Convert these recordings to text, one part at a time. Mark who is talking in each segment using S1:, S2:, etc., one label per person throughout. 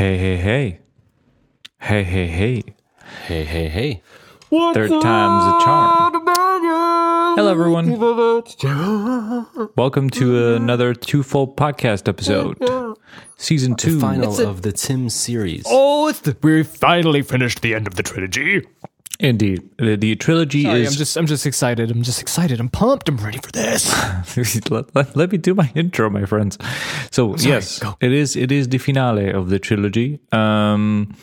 S1: Hey, hey, hey. Hey, hey, hey.
S2: Hey, hey, hey.
S1: Third time's a charm. Hello, everyone. Welcome to another twofold podcast episode. Season two.
S2: Final of the Tim series.
S3: Oh, it's the, we finally finished the end of the trilogy.
S1: Indeed. The, the trilogy
S3: Sorry,
S1: is.
S3: I'm just, I'm just excited. I'm just excited. I'm pumped. I'm ready for this.
S1: let, let- let me do my intro, my friends. So yes,
S3: go.
S1: it is. It is the finale of the trilogy. Um,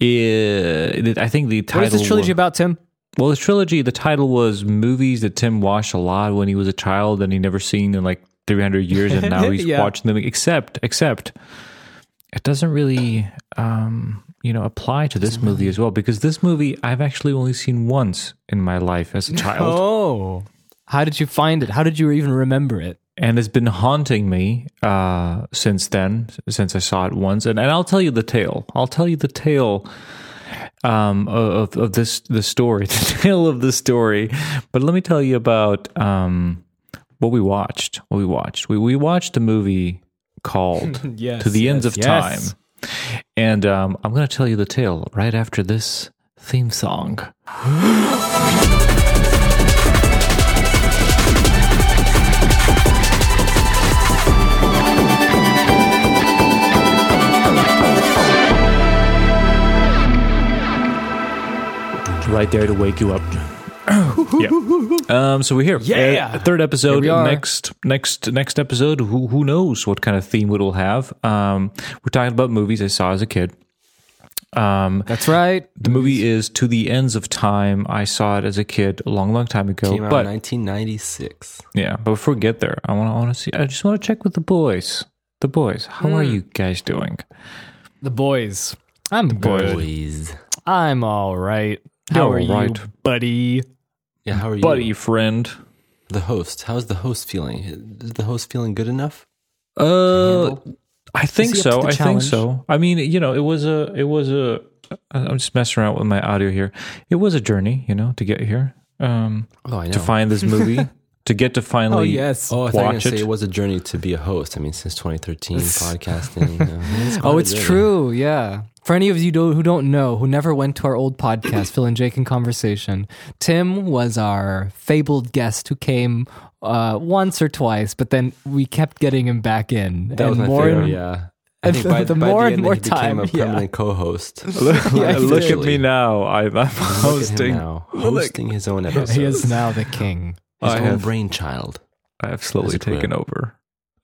S1: it, I think the title.
S3: What is this trilogy
S1: wa-
S3: about, Tim?
S1: Well, the trilogy. The title was movies that Tim watched a lot when he was a child and he never seen in like 300 years, and now he's
S3: Yeah.
S1: watching them. Except, except, it doesn't really, um, you know, apply to this movie as well because this movie I've actually only seen once in my life as a child.
S3: Oh, how did you find it? How did you even remember it?
S1: and it's been haunting me uh, since then, since I saw it once. And, and I'll tell you the tale. I'll tell you the tale um, of, of this the story, the tale of the story. But let me tell you about um, what we watched. What we watched. We we watched a movie called
S3: Yes,
S1: "To the Ends
S3: yes,
S1: of Time,"
S3: yes.
S1: And um, I'm going to tell you the tale right after this theme song. right there to wake you up. Yeah. Um. So we're here.
S3: Yeah.
S1: Uh, third episode.
S3: Here we are.
S1: Next. Next. Next episode. Who Who knows what kind of theme it will have? Um. We're talking about movies I saw as a kid. Um.
S3: That's right.
S1: The movie is To the Ends of Time. I saw it as a kid a long, long time ago.
S2: Came out
S1: but
S2: in 1996.
S1: yeah, but before we get there, I want to. I want to see. I just want to check with the boys. The boys. How are you guys doing?
S3: The boys. I'm good.
S2: Boys.
S3: I'm all right. How
S1: You're
S3: are
S1: all right.
S3: you, buddy?
S2: Yeah, how are you?
S1: Buddy, friend.
S2: The host. How's the host feeling? Is the host feeling good enough?
S1: Uh, I think
S3: Is he up
S1: so.
S3: to the
S1: I think so. I mean, you know, it was a, it was a. I'm just messing around with my audio here. It was a journey, you know, to get here, um,
S2: Oh, I know.
S1: to find this movie, to get to finally.
S3: Oh, yes.
S2: Oh, I thought you
S1: watch
S2: say
S1: it.
S2: it was a journey to be a host. I mean, since 2013, podcasting. uh, it's
S3: Oh, it's true. Yeah. For any of you do- who don't know, who never went to our old podcast, Phil and Jake in Conversation, Tim was our fabled guest who came uh, once or twice, but then we kept getting him back in.
S2: That was
S3: And
S2: my
S3: more
S2: favorite,
S3: and-
S2: yeah. I
S3: and
S2: think
S3: the-
S2: by,
S3: the
S2: by
S3: more
S2: the
S3: and
S2: end,
S3: more
S2: he became
S3: time,
S2: a
S3: yeah.
S2: permanent co-host.
S1: Look,
S3: Yeah,
S1: look at me now. I'm, I'm
S2: Look at him
S1: hosting.
S2: now, hosting his own episode.
S3: He is now the king.
S2: his
S1: I
S2: own
S1: have-
S2: brainchild.
S1: I have slowly
S2: As it were.
S1: taken over.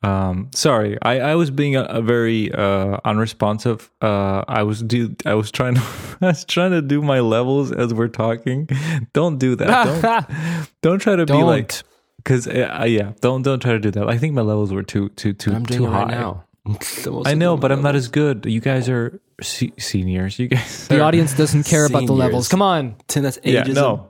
S1: Um, sorry, I, I was being a, a very uh, unresponsive. Uh, I was do I was trying to I was trying to do my levels as we're talking. Don't do that. Don't don't try to be
S3: Don't.
S1: like because uh, yeah. Don't don't try to do that. I think my levels were too too too
S2: I'm
S1: too high.
S2: right now.
S1: I know,
S2: important
S1: but I'm not as good. You guys are se- seniors. You guys.
S3: The audience doesn't care about the levels. Come on.
S2: Tim, that's
S1: Yeah, no,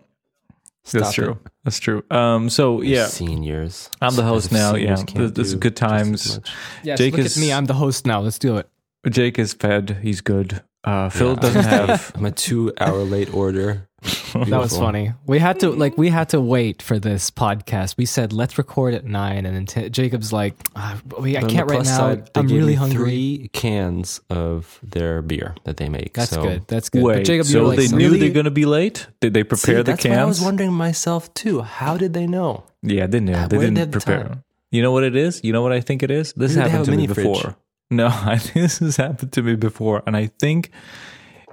S2: Stop
S1: that's true.
S2: it.
S1: That's true. Um, so yeah,
S2: Seniors.
S1: I'm the host now. Yeah, this, this is good times.
S2: much.
S3: Yes,
S1: Jake
S3: look
S1: is-
S3: at me. I'm the host now. Let's do it.
S1: Jake is fed. He's good. Uh, Phil
S2: Yeah,
S1: doesn't have.
S2: I'm a two-hour late order.
S3: That was funny. We had to like we had to wait for this podcast. We said let's record at nine, and then t- Jacob's like, ah, we, I
S2: But on
S3: can't right
S2: plus
S3: now.
S2: side, they
S3: I'm
S2: gave
S3: really hungry.
S2: Three cans of their beer that they make.
S3: That's
S2: so.
S3: good. That's good.
S1: Wait,
S3: but Jacob,
S1: so
S3: you're like,
S1: they knew
S3: really?
S1: they're going to be late? Did they
S2: See,
S1: prepare the
S2: that's what I was
S1: cans?
S2: wondering myself too. How did they know?
S1: Yeah, they knew. They
S2: where did
S1: didn't
S2: they have the
S1: prepare.
S2: time?
S1: You know what it is? You know what I think it is? This
S2: Maybe they
S1: happened
S2: have
S1: to me
S2: mini fridge.
S1: before. No, I think this has happened to me before, and I think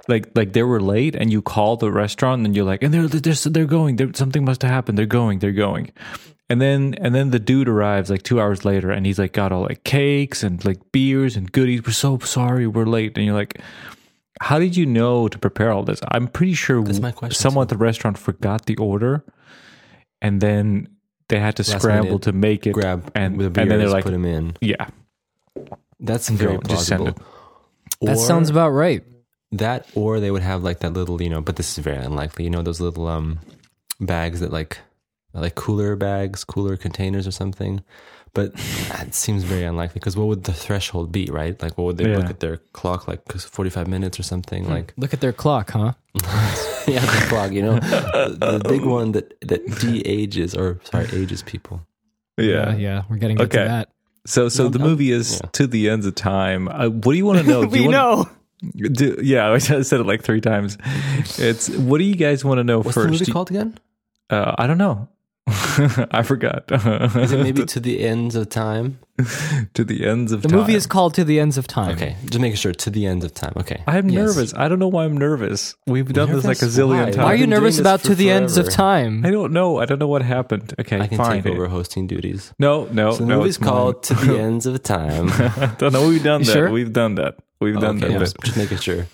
S1: like like they were late, and you call the restaurant, and you're like, and they're they're they're going. They're, something must have happened. They're going. They're going. And then and then the dude arrives like two hours later, and he's like got all like cakes and like beers and goodies. We're so sorry, we're late. And you're like, how did you know to prepare all this? I'm pretty sure
S2: That's my question,
S1: someone at the restaurant forgot the order, and then they had to
S2: Last
S1: scramble
S2: minute,
S1: to make it.
S2: Grab
S1: and and then they're like,
S2: put them in.
S1: yeah,
S2: That's very
S1: just send
S2: plausible.
S3: that sounds about right.
S2: that, or they would have like that little, you know. But this is very unlikely. You know, those little um bags that like like cooler bags, cooler containers or something. But that seems very unlikely because what would the threshold be, right? Like, what would they look at their clock like 'cause 45 minutes or something? Like,
S3: Look at their clock, huh?
S2: yeah, the clock, you know, the, the big one that that de ages or sorry ages people.
S3: Yeah, yeah. We're getting into
S1: Okay.
S3: that.
S1: So so the movie is
S2: yeah.
S1: to the ends of time. Uh, what do you want to know? Do
S3: we
S1: you wanna-
S3: know.
S1: Do, yeah, I said it like three times. It's what do you guys want to know
S2: What's
S1: first?
S2: the movie called again?
S1: Uh, I don't know. I forgot.
S2: Is it maybe to the ends of time?
S1: to the ends of time.
S3: The
S1: time.
S3: movie is called To the Ends of Time.
S2: Okay, just making sure. To the ends of time. Okay.
S1: I'm
S3: Yes.
S1: nervous. I don't know why I'm nervous. We've done this like a zillion
S2: Why?
S1: times.
S3: Why are you nervous about To the Ends of. Time?
S1: I don't know. I don't know what happened. Okay,
S2: I can
S1: fine.
S2: take over hosting duties.
S1: No, no,
S2: So the
S1: no.
S2: movie's called To the Ends of Time.
S1: don't know. We've done
S3: You
S1: that.
S3: sure?
S1: We've done that. We've done
S2: okay,
S1: that.
S2: just, just making sure.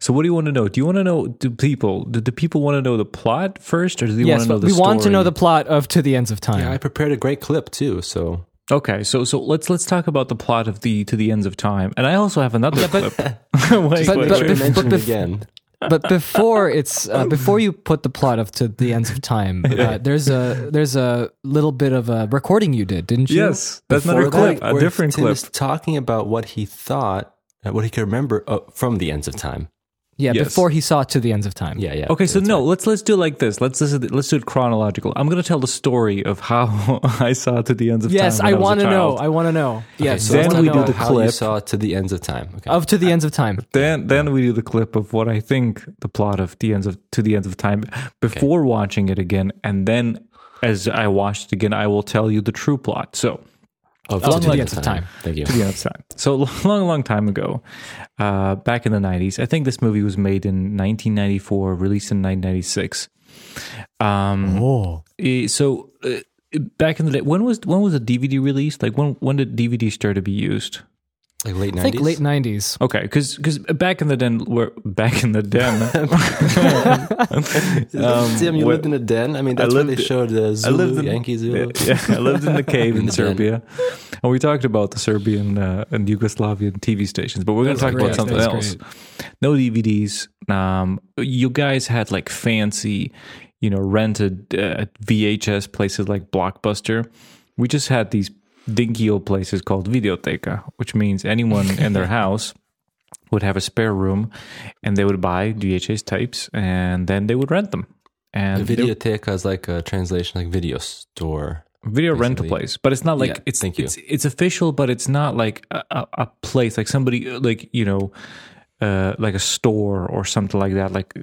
S1: So, what do you want to know? Do you want to know? Do people? Do the people want to know the plot first, or do they want to know
S3: but
S1: the
S3: we want to know the plot of To the Ends of Time.
S2: Yeah, I prepared a great clip too. So
S1: Okay, so so let's let's talk about the plot of the to the ends of time, and I also have another clip. wait,
S3: but-
S1: wait,
S3: but
S1: wait.
S3: bef-
S2: mention
S3: bef-
S2: again.
S3: but before it's uh, before you put the plot of To the Ends of Time, uh, there's a there's a little bit of a recording you did, didn't you?
S1: yes, that's not a
S2: Before
S1: clip,
S2: that,
S1: a different
S2: Tim
S1: clip.
S2: is talking about what he thought, uh, what he could remember uh, from the ends of time.
S3: Yeah,
S1: Yes.
S3: before he saw it To the Ends of Time.
S2: Yeah, yeah.
S1: Okay, so no,
S2: right.
S1: let's let's do it like this. Let's let's, let's do it chronological. I'm going to tell the story of how I saw it to the ends of time.
S3: Yes,
S1: time.
S3: I want to know. I want to know. Yes,
S2: so
S3: I
S1: then
S3: wanna
S1: we
S3: know
S1: do the
S2: how you
S1: clip.
S2: saw to the ends of time. Okay.
S3: of To the Ends of Time.
S1: Then then we do the clip of what I think the plot of the ends of to the ends of time before watching it again, and then as I watched it again, I will tell you the true plot. So
S2: Of
S3: Long
S2: To the
S3: Like
S2: Ends
S3: Ends of Time.
S2: Thank you.
S1: to the end of time. So long, long time ago, uh, back in the '90s, I think this movie was made in 1994, released in 1996. Um,
S3: Oh,
S1: so uh, back in the day, when was when was the DVD released? Like when when did DVD start to be used?
S2: Like late
S3: I think
S2: nineties.
S3: late nineties.
S1: Okay, because because back in the den, we're back in the den,
S2: Tim, you lived in a den. I mean, that's where they
S1: lived-
S2: showed the Zulu,
S1: I lived in
S2: Yankee Zulu.
S1: Yeah, I lived in the cave in,
S2: In the den.
S1: Serbia, and we talked about the Serbian uh, and Yugoslavian TV stations. But we're going to talk
S3: great.
S1: about something
S3: That's
S1: else.
S3: great.
S1: No DVDs. Um, you guys had like fancy, you know, rented uh, VHS places like Blockbuster. We just had these dinky old places called Videoteca, which means anyone in their house would have a spare room, and they would buy VHS tapes, and then they would rent them. And
S2: The Videoteca is like a translation, like video store.
S1: video rental
S2: basically.
S1: place but it's not like
S2: Yeah,
S1: it's it's it's official but it's not like a, a, place like somebody like you know uh like a store or something like that like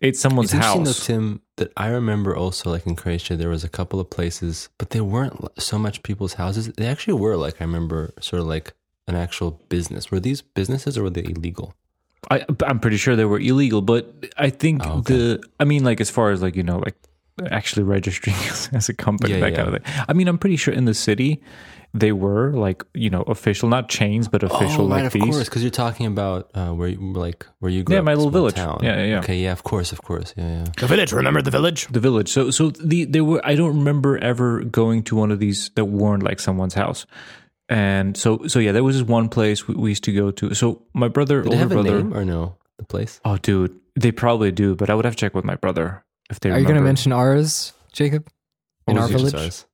S1: it's someone's
S2: It's interesting though, Tim, that I remember also like in Croatia, there was a couple of places, but they weren't so much people's houses. They actually were like I remember, sort of like an actual business. Were these businesses or were they illegal?
S1: I, i'm pretty sure they were illegal but i think
S2: Oh, okay.
S1: the i mean like as far as like you know like actually registering as, as a company
S2: Yeah,
S1: that
S2: yeah.
S1: kind of thing i mean i'm pretty sure in the city they were like you know official not chains but official
S2: oh, right,
S1: like
S2: of
S1: these
S2: course, because you're talking about uh, where you like where you grew
S1: Yeah,
S2: up,
S1: my little village.
S2: Town.
S1: Yeah, yeah, yeah.
S2: Okay, yeah, of course, of course, yeah, yeah.
S3: The village. Remember the village?
S1: the village. So so the they were I don't remember ever going to one of these that weren't like someone's house. And so so yeah, there was this one place we, we used to go to. So my brother,
S2: Did they
S1: older
S2: have a
S1: brother.
S2: name or no? The place?
S1: Oh, dude, they probably do, but I would have to check with my brother if they.
S3: Are you going to mention ours, Jacob?
S1: What
S3: In
S1: was
S3: our village?
S2: Ours.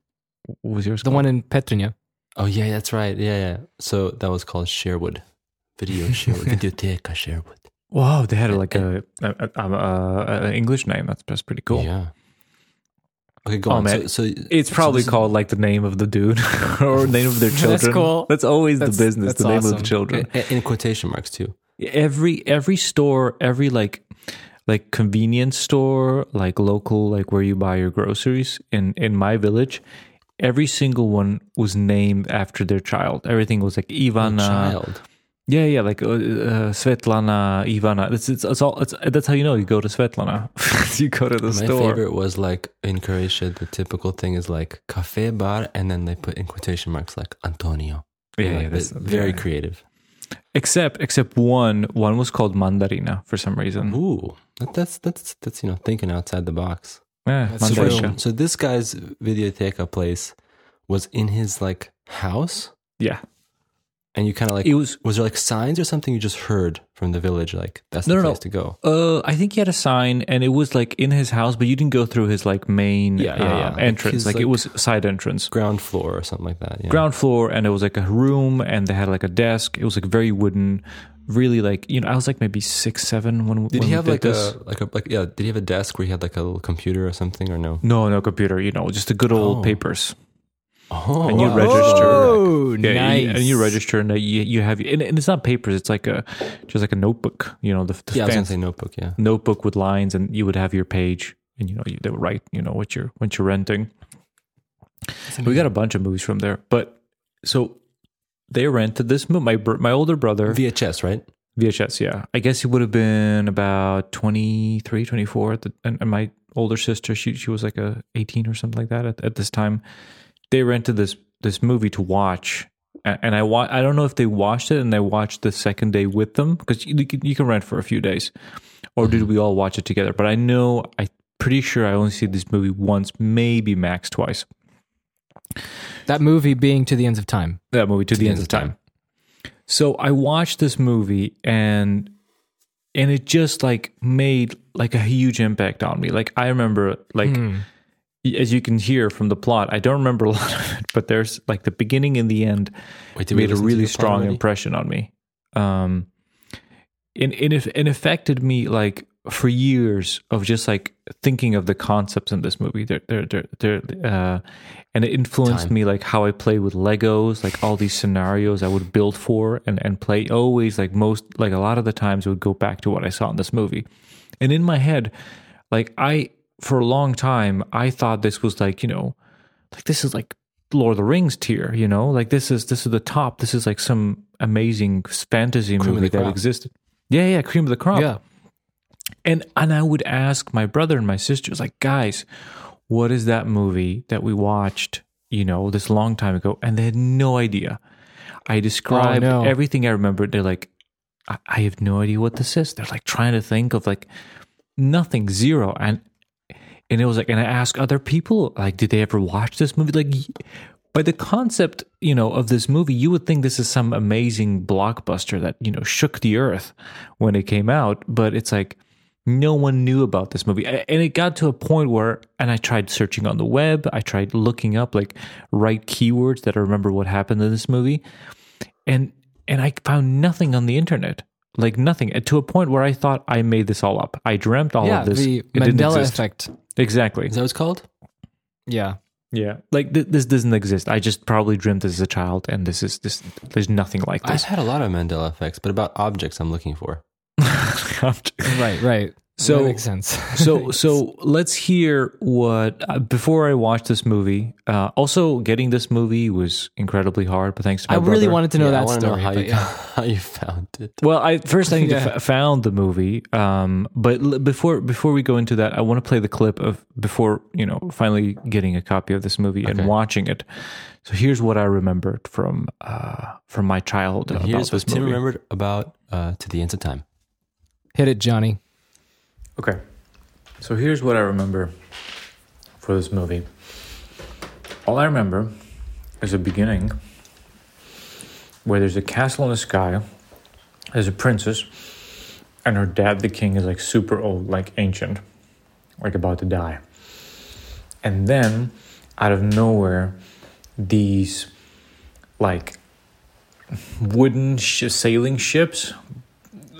S1: What was yours?
S3: The one in Petrinja.
S2: Oh yeah, that's right. Yeah, yeah. So that was called Sherwood. Video Sherwood. Videoteca Sherwood.
S1: Wow, they had like a, a, a, a, a English name. That's that's pretty cool.
S2: Yeah. Okay, go
S1: Oh,
S2: on.
S1: man.
S2: So, so
S1: It's
S2: so
S1: probably
S2: this-
S1: called like the name of the dude or name of their children.
S3: That's cool.
S1: That's always
S3: That's-
S1: the business, the name of the children.
S2: i- in quotation marks too.
S1: every every store every like like convenience store like local like where you buy your groceries in in my village every single one was named after their child everything was like ivana
S2: Child.
S1: yeah yeah like uh, uh, svetlana ivana it's, it's it's all it's that's how you know you go to svetlana you go to the
S2: My
S1: store
S2: favorite was like in Croatia, the typical thing is like cafe bar, and then they put in quotation marks like Antonio.
S1: yeah,
S2: Like,
S1: yeah that's
S2: very
S1: yeah.
S2: creative.
S1: Except except one one was called mandarina for some reason.
S2: Ooh, that, that's that's that's you know thinking outside the box.
S1: yeah,
S2: So, so this guy's videoteca place was in his like house,
S1: yeah
S2: and you kind of like
S1: it was
S2: was there like signs or something you just heard from the village like that's
S1: No,
S2: the
S1: no, no.
S2: place to go.
S1: Uh, I think he had a sign, and it was like in his house, but you didn't go through his like main
S2: Yeah, yeah, yeah.
S1: uh,
S2: Like
S1: entrance.
S2: his,
S1: Like, it was side entrance,
S2: Ground floor or something like that. Yeah.
S1: ground floor, and it was like a room, and they had like a desk. It was like very wooden, really like you know. I was like maybe six, seven when.
S2: Did
S1: when
S2: he
S1: we
S2: have
S1: did
S2: like
S1: this.
S2: a like a like yeah? Did he have a desk where he had like a little computer or something or no?
S1: No, no computer. You know, just the good old
S2: Oh.
S1: papers.
S2: Oh,
S1: and you register.
S3: Oh,
S1: Yeah,
S3: nice.
S1: you- and you register, and you you have, and, and it's not papers. It's like a just like a notebook. You know, the, the
S2: Yeah, I was gonna
S1: fancy
S2: say notebook. Yeah.
S1: notebook with lines, and you would have your page, and you know, you, they would write, you know, what you're what you're renting. We got a bunch of movies from there, but so they rented this movie. My my older brother
S2: VHS, right?
S1: VHS, yeah. I guess he would have been about 23, 24. At the, and, and my older sister, she she was like a 18 or something like that at, at this time. They rented this this movie to watch. And I wa- I don't know if they watched it and they watched the second day with them because you, you, can, rent for a few days, or did we all watch it together? But I know I'm pretty sure I only see this movie once, maybe max twice.
S3: That movie being To the Ends of Time.
S1: that movie to, the, ends of time. So I watched this movie and and it just like made like a huge impact on me. Like I remember like
S3: Hmm.
S1: As you can hear from the plot, I don't remember a lot of it, but there's like the beginning and the end
S2: Wait,
S1: made a really strong impression on me. Um and, and it, it affected me like for years of just like thinking of the concepts in this movie. They're, they're, they're, they're, uh, and it influenced
S2: Time.
S1: me like how I play with Legos, like all these scenarios I would build for and, and play always like most, like a lot of the times it would go back to what I saw in this movie. And in my head, like I, for a long time, I thought this was like, you know, like this is like Lord of the Rings tier, you know, like this is, this is the top. This is like some amazing fantasy
S2: Cream
S1: movie that
S2: crop.
S1: existed. Yeah, yeah, cream of the crop.
S3: Yeah.
S1: And and I would ask my brother and my sisters, like, guys, what is that movie that we watched, you know, this long time ago? And they had no idea. I described oh,
S3: no.
S1: everything I remembered. They're like, I, I have no idea what this is. They're like trying to think of like nothing, zero. And and it was like, and I asked other people, like, did they ever watch this movie? Like, by the concept, you know, of this movie, you would think this is some amazing blockbuster that you know shook the earth when it came out. But it's like no one knew about this movie, and it got to a point where, and I tried searching on the web, I tried looking up like right keywords that I remember what happened in this movie, and and I found nothing on the internet. Like nothing, to a point where I thought I made this all up. I dreamt all
S3: yeah,
S1: of this.
S3: the
S1: It
S3: Mandela effect.
S1: Exactly.
S2: Is that what it's called?
S3: Yeah.
S1: Yeah, like th- this doesn't exist. I just probably dreamt this as a child, and this is this. There's nothing like this.
S2: I've had a lot of Mandela effects, but about objects I'm looking for.
S3: Right, right.
S1: So-
S3: that makes sense.
S1: so so let's hear what uh, before I watched this movie. Uh, also, getting this movie was incredibly hard, but thanks to my
S3: I really wanted to know
S2: Yeah,
S3: that
S2: wanna
S3: story.
S2: know how
S3: but
S2: you,
S3: yeah.
S2: how you found it.
S1: Well, I first I need
S3: Yeah.
S1: to f- found the movie. Um, but l- before before we go into that, I want to play the clip of before you know finally getting a copy of this movie and watching it. So here's what I remembered from uh, from my childhood. about
S2: Here's what
S1: this
S2: Tim
S1: movie.
S2: remembered about uh, To the Ends of Time.
S3: Hit it, Johnny.
S1: Okay. So here's what I remember for this movie. All I remember is a beginning where there's a castle in the sky, there's a princess, and her dad, the king, is like super old, like ancient, like about to die. And then, out of nowhere, these like wooden sh- sailing ships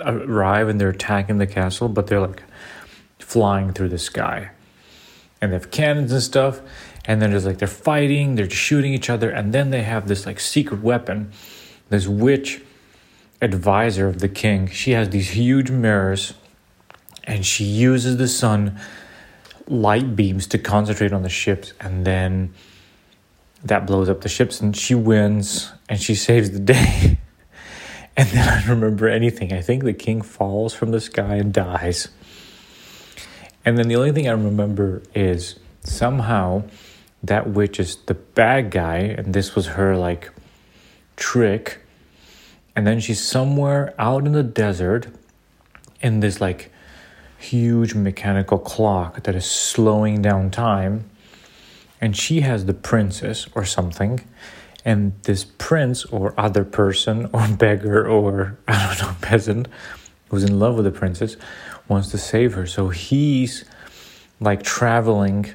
S1: arrive and they're attacking the castle, but they're like flying through the sky. And they have cannons and stuff. And then there's like they're fighting, they're shooting each other, and then they have this like secret weapon. This witch advisor of the king. She has these huge mirrors and she uses the sun light beams to concentrate on the ships and then that blows up the ships and she wins and she saves the day. And then I don't remember anything. I think the king falls from the sky and dies. And then the only thing I remember is somehow that witch is the bad guy, and this was her like trick. And then she's somewhere out in the desert in this like huge mechanical clock that is slowing down time. And she has the princess or something and this prince or other person or beggar or I don't know peasant who's in love with the princess wants to save her. So he's like traveling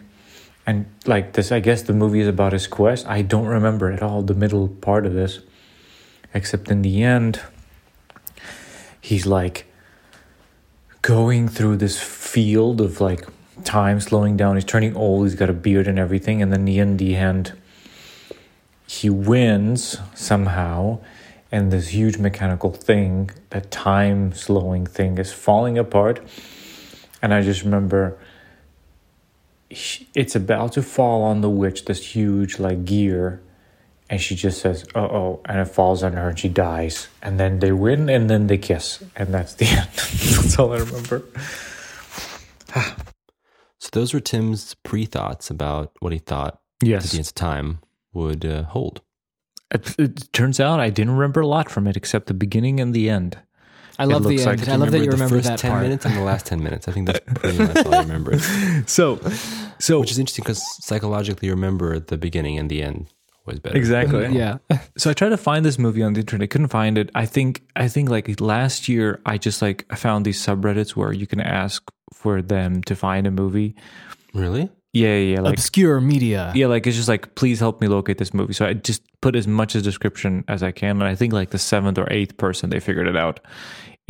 S1: and like this I guess the movie is about his quest. I don't remember at all the middle part of this except in the end he's like going through this field of like time slowing down. He's turning old, he's got a beard and everything and then in the end he wins somehow, and this huge mechanical thing, that time slowing thing, is falling apart. And I just remember it's about to fall on the witch, this huge like gear, and she just says, "Uh oh," and it falls on her, and she dies. And then they win, and then they kiss, and that's the end. that's all I remember.
S2: So those were Tim's pre thoughts about what he thought the
S1: Yes,
S2: Ends of Time would uh, hold.
S1: It, it turns out I didn't remember a lot from it except the beginning and the end.
S3: I love the end.
S1: like-
S3: I love that you
S2: the
S3: remember
S2: first
S3: that
S2: 10
S3: part.
S2: minutes and the last 10 minutes. I think that's pretty much all I remember.
S1: So, so
S2: Which is interesting because psychologically, you remember the beginning and the end was better.
S1: exactly.
S3: Yeah.
S1: So I tried to find this movie on the internet. I couldn't find it. I think I think like last year I just like found these subreddits where you can ask for them to find a movie.
S2: Really?
S1: Yeah, yeah, yeah, like
S3: Obscure media.
S1: yeah, like it's just like please help me locate this movie. So I just put as much as description as I can, and I think like the seventh or eighth person they figured it out,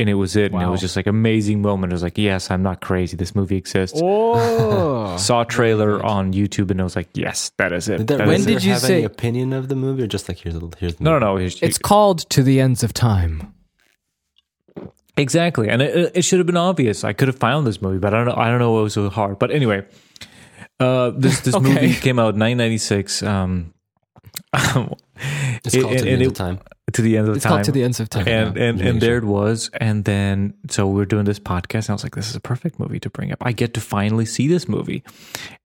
S1: and it was it. And it was just like amazing moment. It was like yes, I'm not crazy. This movie exists.
S3: Oh.
S1: Saw a trailer on YouTube, and I was like yes, that is it.
S2: Did that
S1: That
S3: When
S1: is
S2: Razor
S1: it.
S3: did you
S2: have
S3: say-
S2: any opinion of the movie or just like here's, a, here's the
S1: No, no,
S2: movie?
S1: no. It's,
S3: it's called To the Ends of Time.
S1: Exactly, and it, it should have been obvious. I could have found this movie, but I don't know. I don't know what was so hard. But anyway, uh, this this
S3: Okay.
S1: movie came out in 1996. Um,
S2: It's
S1: it-
S2: called To the
S1: and
S2: End
S1: it-
S2: of Time.
S1: to the end of
S3: It's
S1: time.
S3: called To the Ends of Time.
S1: and and,
S2: Yeah,
S1: and
S2: sure.
S1: there it was. And then so we are doing this podcast, and I was like, "This is a perfect movie to bring up. I get to finally see this movie."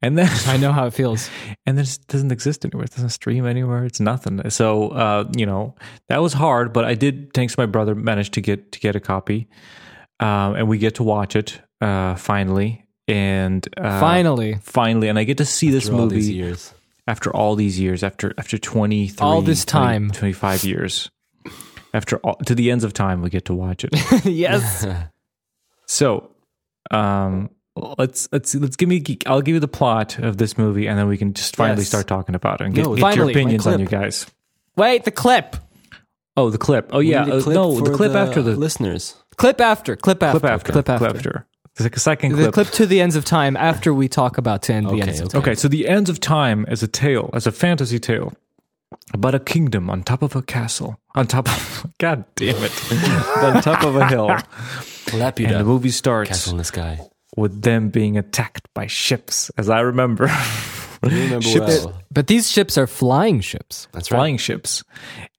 S1: And then
S3: I know how it feels.
S1: and this doesn't exist anywhere. It doesn't stream anywhere. It's nothing. So uh, you know that was hard, but I did, thanks to my brother, manage to get to get a copy, um, and we get to watch it uh, finally. And uh,
S3: Finally.
S1: finally, and I get to see this
S2: After all
S1: movie
S2: these years.
S1: after all these years, after after twenty three,
S3: All this time.
S1: 25 years, after all, to the ends of time, we get to watch it.
S3: yes.
S1: So, um, let's let's let's give me. I'll give you the plot of this movie, and then we can just finally
S2: Yes.
S1: start talking about it and get,
S2: No,
S1: get your
S3: finally, my
S1: opinions on you guys.
S3: Wait, the clip.
S1: Oh, the clip. Oh yeah,
S2: need a
S1: uh, no, the
S2: for
S1: clip after the
S2: listeners.
S3: Clip after. Clip after.
S1: clip after
S3: Clip after.
S1: clip after. It's like a second
S3: The
S1: clip.
S3: clip to the ends of time after we talk about to end the
S2: Okay,
S3: ends of time.
S1: Okay, so the ends of time is a tale, as a fantasy tale about a kingdom on top of a castle, on top of God damn it, on top of a hill. And the movie starts
S2: Castle in the sky.
S1: with them being attacked by ships, as I remember.
S2: You remember
S1: Ships-
S2: well.
S3: But these ships are flying ships.
S2: That's right.
S1: flying ships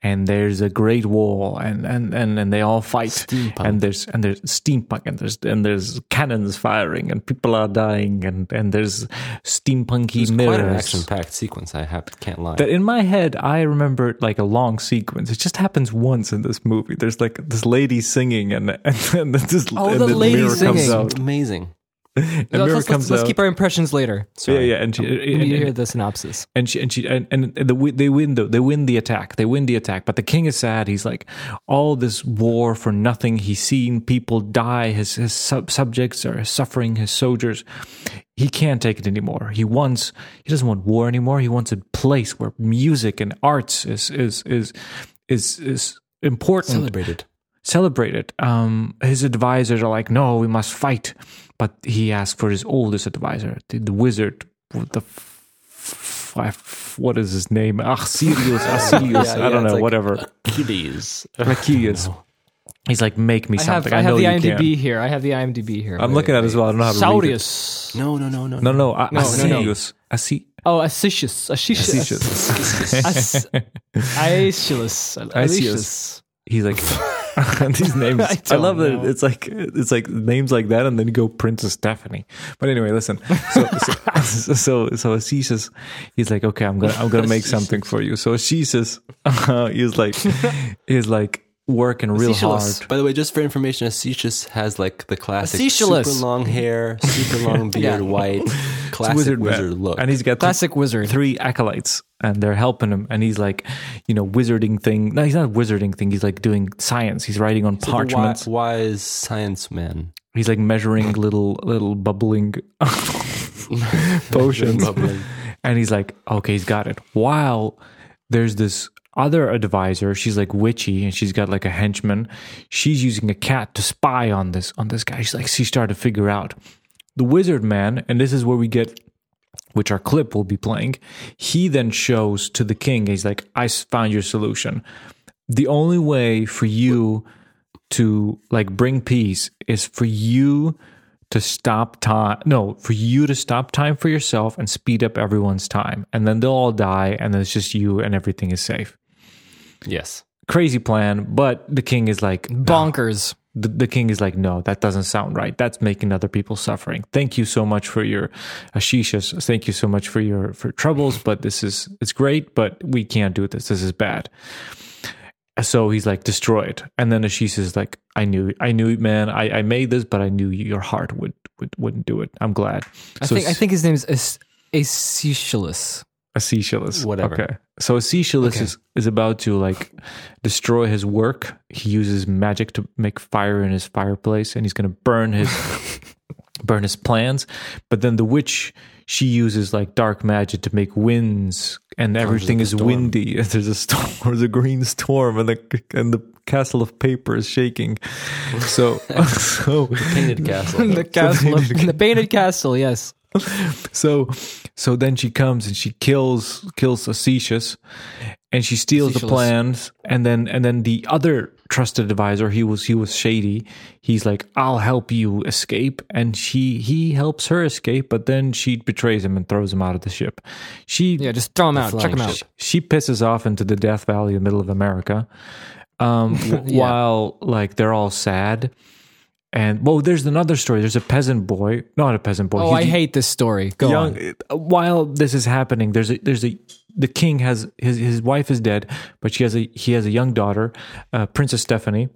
S1: and there's a great wall and and and, and they all fight
S2: Steampunk.
S1: and there's and there's steampunk and there's and there's cannons firing and people are dying and and there's steampunky
S2: It's quite an
S1: mirrors
S2: action-packed sequence. I have, can't lie.
S1: that in my head I remember like a long sequence. It just happens once in this movie. There's like this lady singing and and, and this
S3: Oh,
S1: and
S3: the
S1: the
S3: lady
S1: mirror comes
S3: singing.
S1: out.
S2: Amazing.
S3: Let's,
S1: mirror
S3: let's,
S1: comes
S3: let's keep our impressions later.
S1: yeah,
S2: Sorry.
S1: yeah, and she, and-
S3: need to hear the synopsis.
S1: and she and she and, and the, they win the, they win the attack they win the attack but the king is sad he's like all this war for nothing he's seen people die his his sub- subjects are suffering his soldiers he can't take it anymore he wants he doesn't want war anymore he wants a place where music and arts is is is is is important
S2: Celebrated.
S1: celebrated. Um, his advisors are like, no, we must fight. But he asks for his oldest advisor, the, the wizard, what the f- f- f- what is his name? Achsilius, Achilles,
S2: Yeah,
S1: I don't
S2: it's
S1: know,
S2: like
S1: whatever.
S2: Achilles.
S1: Achilles. He's like, make me
S3: I have,
S1: something.
S3: I
S1: I,
S3: have
S1: know
S3: the
S1: you
S3: IMDb
S1: can.
S3: here. I have the IMDb here.
S1: I'm looking at it as well. I don't know how to read it.
S3: Saurius.
S2: No, no, no, no.
S1: No, no, A-
S3: No, no, no.
S1: Oh, Achilles.
S3: Oh, Asicius. Asicius.
S1: Achilles.
S3: Aeschylus.
S1: Aeschylus.
S3: Aeschylus.
S1: He's like these names.
S3: I
S1: I, love that it's like it's like names like that, and then you go Princess Stephanie. But anyway, listen. So so so, so he's like, okay, I'm gonna I'm gonna make something for you. So Ashish uh, he's like he's like working real
S3: Aeschylus.
S1: hard.
S2: By the way, just for information, Aeschylus has like the classic
S3: Aeschylus.
S2: super long hair, super long beard,
S3: Yeah.
S2: white, classic
S1: wizard,
S2: wizard,
S1: man.
S2: look.
S1: and he's got th-
S3: Classic wizard.
S1: three acolytes, and they're helping him. And he's like, you know, wizarding thing. No, he's not a wizarding thing. He's like doing science. He's writing on
S2: He's like
S1: parchments.
S2: wi- wise science man.
S1: He's like measuring little little bubbling potions.
S2: Bubbling.
S1: And he's like, okay, he's got it. While there's this other advisor, she's like witchy and she's got like a henchman. She's using a cat to spy on this on this guy. She's like, she started to figure out the wizard man, and this is where we get which our clip will be playing, he then shows to the king, he's like, I found your solution. The only way for you to like bring peace is for you to stop time. No, for you to stop time for yourself and speed up everyone's time. And then they'll all die and then it's just you and everything is safe.
S2: Yes.
S1: Crazy plan, but the king is like,
S3: Bonkers.
S1: the, the king is like, no, that doesn't sound right. That's making other people suffering. Thank you so much for your ashishas. Thank you so much for your for troubles, but this is it's great, but we can't do this. This is bad. So he's like, destroy it. And then Ashish is like, I knew, I knew, man, I, I made this, but I knew your heart would, would wouldn't do it. I'm glad.
S3: I think I think his name is As- Aeschylus.
S1: Asishilus.
S2: Whatever.
S1: Okay. So Asishilus
S3: Okay.
S1: is, is about to like destroy his work. He uses magic to make fire in his fireplace and he's gonna burn his burn his plans. But then the witch she uses like dark magic to make winds and everything is
S2: storm.
S1: windy. There's a storm there's a green storm and the and the castle of paper is shaking. So so the
S2: Painted castle.
S3: the castle, of, the painted castle. Yes.
S1: so so then she comes and she kills kills Asicius and she steals the plans. And then and then the other trusted advisor he was he was shady. He's like i'll help you escape. And she he helps her escape but then she betrays him and throws him out of the ship. She
S3: Yeah, just throw him out. Check him out.
S2: ship.
S1: she pisses off into the death valley in the middle of america um w- while like they're all sad and well there's another story. There's a peasant boy not a peasant boy.
S3: Oh, I hate this story. Go on.
S1: young while this is happening there's a there's a the king has his his wife is dead but she has a he has a young daughter uh, princess stephanie.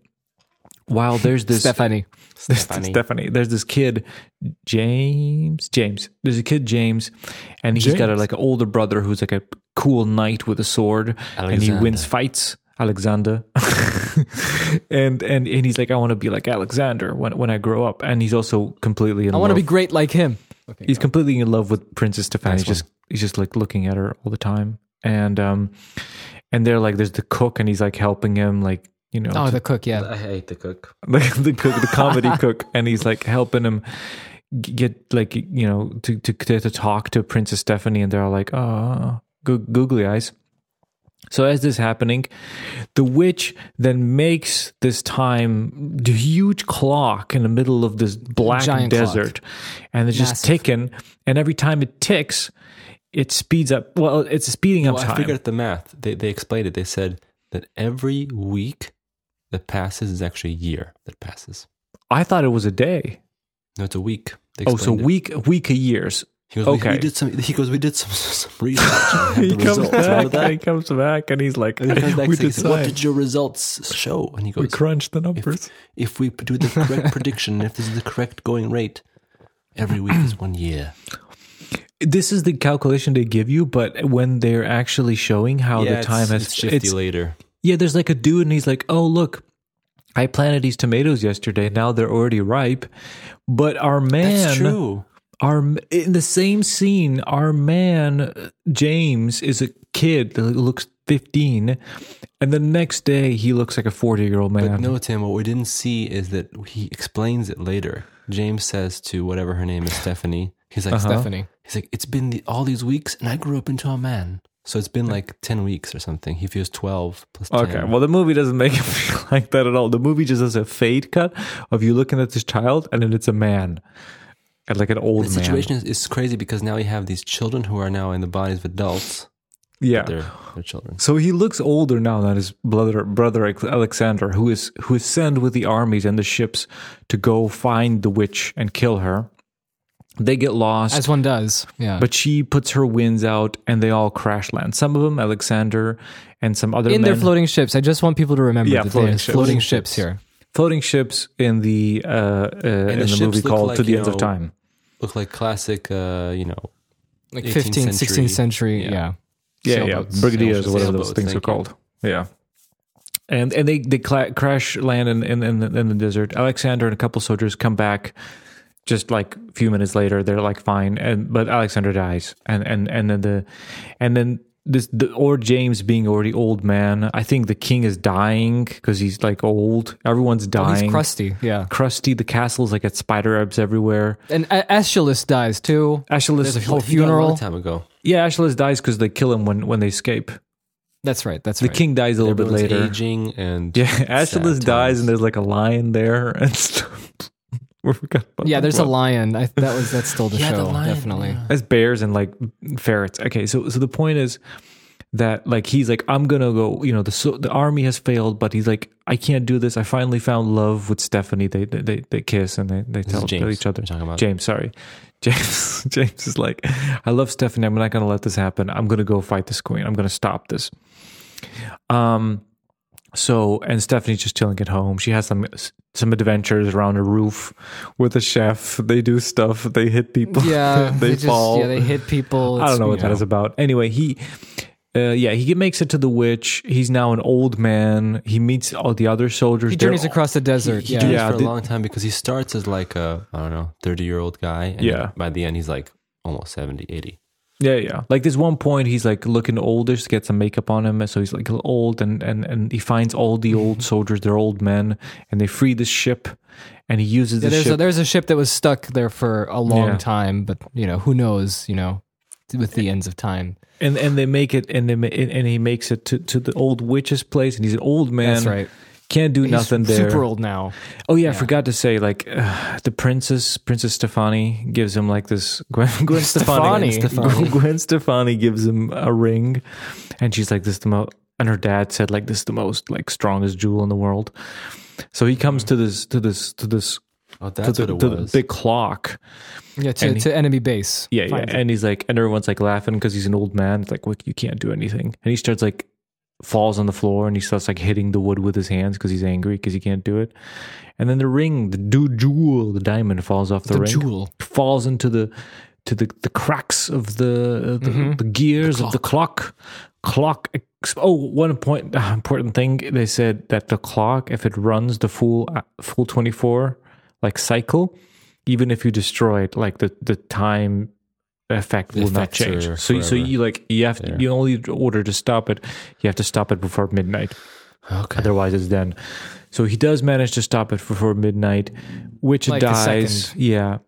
S1: While there's this
S3: Stephanie.
S2: Stephanie.
S1: stephanie. There's this kid james james. There's a kid james and he's got a like an older brother who's like a cool knight with a sword and he wins fights. Alexander and and and he's like i want to be like alexander when when i grow up and he's also completely in
S3: I want to
S1: love
S3: be great like him. Okay.
S1: he's completely in love with Princess Stephanie.
S3: Nice
S1: he's just he's just like looking at her all the time, and um, and they're like, there's the cook, and he's like helping him, like you know,
S3: Oh,
S1: to-
S3: the cook. Yeah.
S2: I hate the cook.
S1: like the cook, the comedy cook, and he's like helping him get like you know to to to talk to Princess Stephanie, and they're all like, oh, go- googly eyes. So as this happening, the witch then makes this time the huge clock in the middle of this black
S3: Giant clock.
S1: desert, and it's just
S3: Massive.
S1: ticking. And every time it ticks, it speeds up. Well, it's speeding up
S2: Well, I figured out the math. They they explained it. They said that every week that passes is actually a year that passes.
S1: I thought it was a day.
S2: No, it's a week.
S1: Oh, so
S2: explained it.
S1: week week of years.
S2: He goes, we-
S1: okay.
S2: we, did some. He goes, we did some some research.
S1: He comes
S2: results.
S1: Back. He comes back, and he's like,
S2: And he comes back
S1: "We
S2: and says,
S1: did
S2: what did your results show? And he goes, We
S1: crunched the numbers."
S2: if we do the correct prediction, if this is the correct going rate, every week is one year.
S1: this is the calculation they give you, but when they're actually showing how
S2: yeah,
S1: the time has
S2: it's shifty
S1: it's-
S2: later.
S1: yeah, there's like a dude, and he's like, "Oh, look, I planted these tomatoes yesterday. Now they're already ripe." But our man,
S2: That's true.
S1: Our in the same scene, our man uh, James is a kid that looks 15, and the next day he looks like a 40 year old man.
S2: But no, Tim, what we didn't see is that he explains it later. James says to whatever her name is, Stephanie, he's like,
S3: Stephanie.
S2: he's like, it's been the, all these weeks and I grew up into a man. So it's been like 10 weeks or something. He feels 12 plus 10.
S1: Okay, well, the movie doesn't make it feel like that at all. The movie just has a fade cut of you looking at this child, and then it's a man, and like an old
S2: the
S1: man.
S2: situation is, is crazy because now you have these children who are now in the bodies of adults.
S1: yeah.
S2: They're, they're children.
S1: So he looks older now than his brother, brother Alexander, who is who is sent with the armies and the ships to go find the witch and kill her. They get lost.
S3: As one does. Yeah.
S1: but she puts her winds out and they all crash land. Some of them, Alexander and some other
S3: in
S1: men,
S3: their floating ships. I just want people to remember
S1: Yeah,
S3: that
S1: floating
S3: there's
S1: ships.
S3: floating
S1: Floating
S3: ships here.
S1: Floating ships in the uh, uh, in the,
S2: ships
S1: movie called
S2: like,
S1: To the
S2: you
S1: Ends of Time.
S2: Look like classic, uh, you know,
S3: Like 15th,
S2: century.
S3: 16th century.
S2: Yeah.
S3: Yeah.
S1: Yeah, yeah,
S3: Sailboats.
S1: brigadiers or whatever those things are
S2: thank you.
S1: called. Yeah. And and they they cla- crash land in in, in, the, in the desert. Alexander and a couple soldiers come back. Just like a few minutes later, they're like fine, and but Alexander dies, and and and then the, and then this the, or James being already old man. I think the king is dying because he's like old. Everyone's
S3: Oh,
S1: dying.
S3: he's crusty. Yeah.
S1: Crusty. The castle's like at spider webs everywhere.
S3: And A- Aeschylus dies too.
S1: Aeschylus
S3: There's a whole
S2: He died a
S3: funeral.
S2: long time ago.
S1: yeah, Aeschylus dies because they kill him when when they escape.
S3: That's right. That's right.
S1: The
S3: right.
S1: king dies a little bit
S2: Everyone's
S1: later.
S2: aging and
S1: Yeah, Aeschylus dies, and there's like a lion there and stuff. We forgot about
S3: yeah,
S1: that
S3: there's a lion. I, that was that's still the
S2: Yeah, the
S3: show.
S2: lion,
S3: definitely.
S2: yeah.
S1: That's bears and like ferrets. Okay, so so the point is that like he's like I'm gonna go. You know the so, the army has failed, but he's like I can't do this. I finally found love with Stephanie. They they they, they kiss and they they
S2: This is
S1: tell, tell
S2: James
S1: each other.
S2: we're talking about.
S1: James, sorry, James. James is like I love Stephanie. I'm not gonna let this happen. I'm gonna go fight this queen. I'm gonna stop this. Um. So and Stephanie's just chilling at home. She has some some adventures around a roof with a chef. They do stuff. They hit people.
S3: Yeah,
S1: they,
S3: just-
S1: fall.
S3: Yeah, they hit people.
S1: I don't know what
S3: you
S1: that
S3: know.
S1: is about. Anyway, he, uh, yeah, he makes it to the witch. He's now an old man. He meets all the other soldiers.
S3: He
S1: They're
S3: journeys
S1: all-
S3: across the desert.
S2: He
S3: yeah.
S1: Yeah,
S2: for a
S1: the-
S2: long time because he starts as like a I don't know thirty year old guy. And
S1: Yeah.
S2: by the end, he's like almost 70, 80.
S1: Yeah, yeah. Like this one point, he's like looking oldish to get some makeup on him, so he's like old, and and and he finds all the old mm-hmm. soldiers. They're old men, and they free the ship, and he uses
S3: Yeah,
S1: the
S3: there's
S1: ship.
S3: a, there's a ship that was stuck there for a long
S1: Yeah.
S3: time, but you know who knows? You know, with the ends of time.
S1: and and they make it, and they and he makes it to to the old witch's place, and he's an old man.
S3: That's right.
S1: Can't do
S3: He's
S1: nothing there.
S3: Super old now.
S1: Oh yeah, I forgot to say like uh, the princess, Princess Stefani gives him like this Gwen, Gwen Stefani.
S3: Stefani.
S1: Gwen Stefani gives him a ring, and she's like this is the most. And her dad said like this is the most like strongest jewel in the world. So he comes to this to this to this
S2: Oh,
S1: to the,
S2: what it
S1: to the
S2: was.
S1: big clock.
S3: Yeah, to,
S1: he-
S3: to enemy base.
S1: Yeah, yeah.
S3: It.
S1: And he's like, and everyone's like laughing because he's an old man. It's like, look, you can't do anything. And he starts like falls on the floor and he starts like hitting the wood with his hands because he's angry because he can't do it. And then the ring, the du- jewel, the diamond falls off the,
S3: The
S1: ring,
S3: jewel.
S1: falls into the to the the cracks of the the, the gears of the clock. Clock. Oh, one point uh, important thing. They said that the clock, if it runs the full uh, full twenty four like cycle, even if you destroy it, like the the time effect will not change. So so you like you have to, you only order to stop it. You have to stop it before midnight.
S2: okay.
S1: Otherwise, it's done. So he does manage to stop it before midnight, which
S3: Like
S1: dies. Yeah.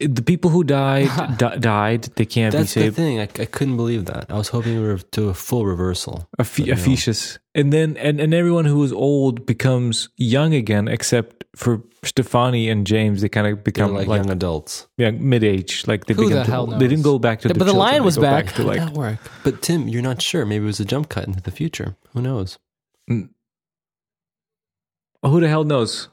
S1: The people who died di- died. They can't
S2: That's
S1: be
S2: the
S1: saved.
S2: thing. I, I couldn't believe that. I was hoping we were to a full reversal. But no.
S1: Ephesius. And then and, and everyone who was old becomes young again, except for Stefani and James. They kind of
S2: They're
S1: become
S2: like,
S1: like,
S2: young adults.
S1: yeah, mid age. Like they
S3: Who the
S1: to-
S3: hell
S1: They didn't go back to
S3: Yeah,
S1: the
S3: but the
S1: children.
S3: lion
S1: They
S3: was
S1: go
S3: back.
S1: to like
S2: that work? But Tim, you're not sure. Maybe it was a jump cut into the future. Who knows?
S1: who the hell knows?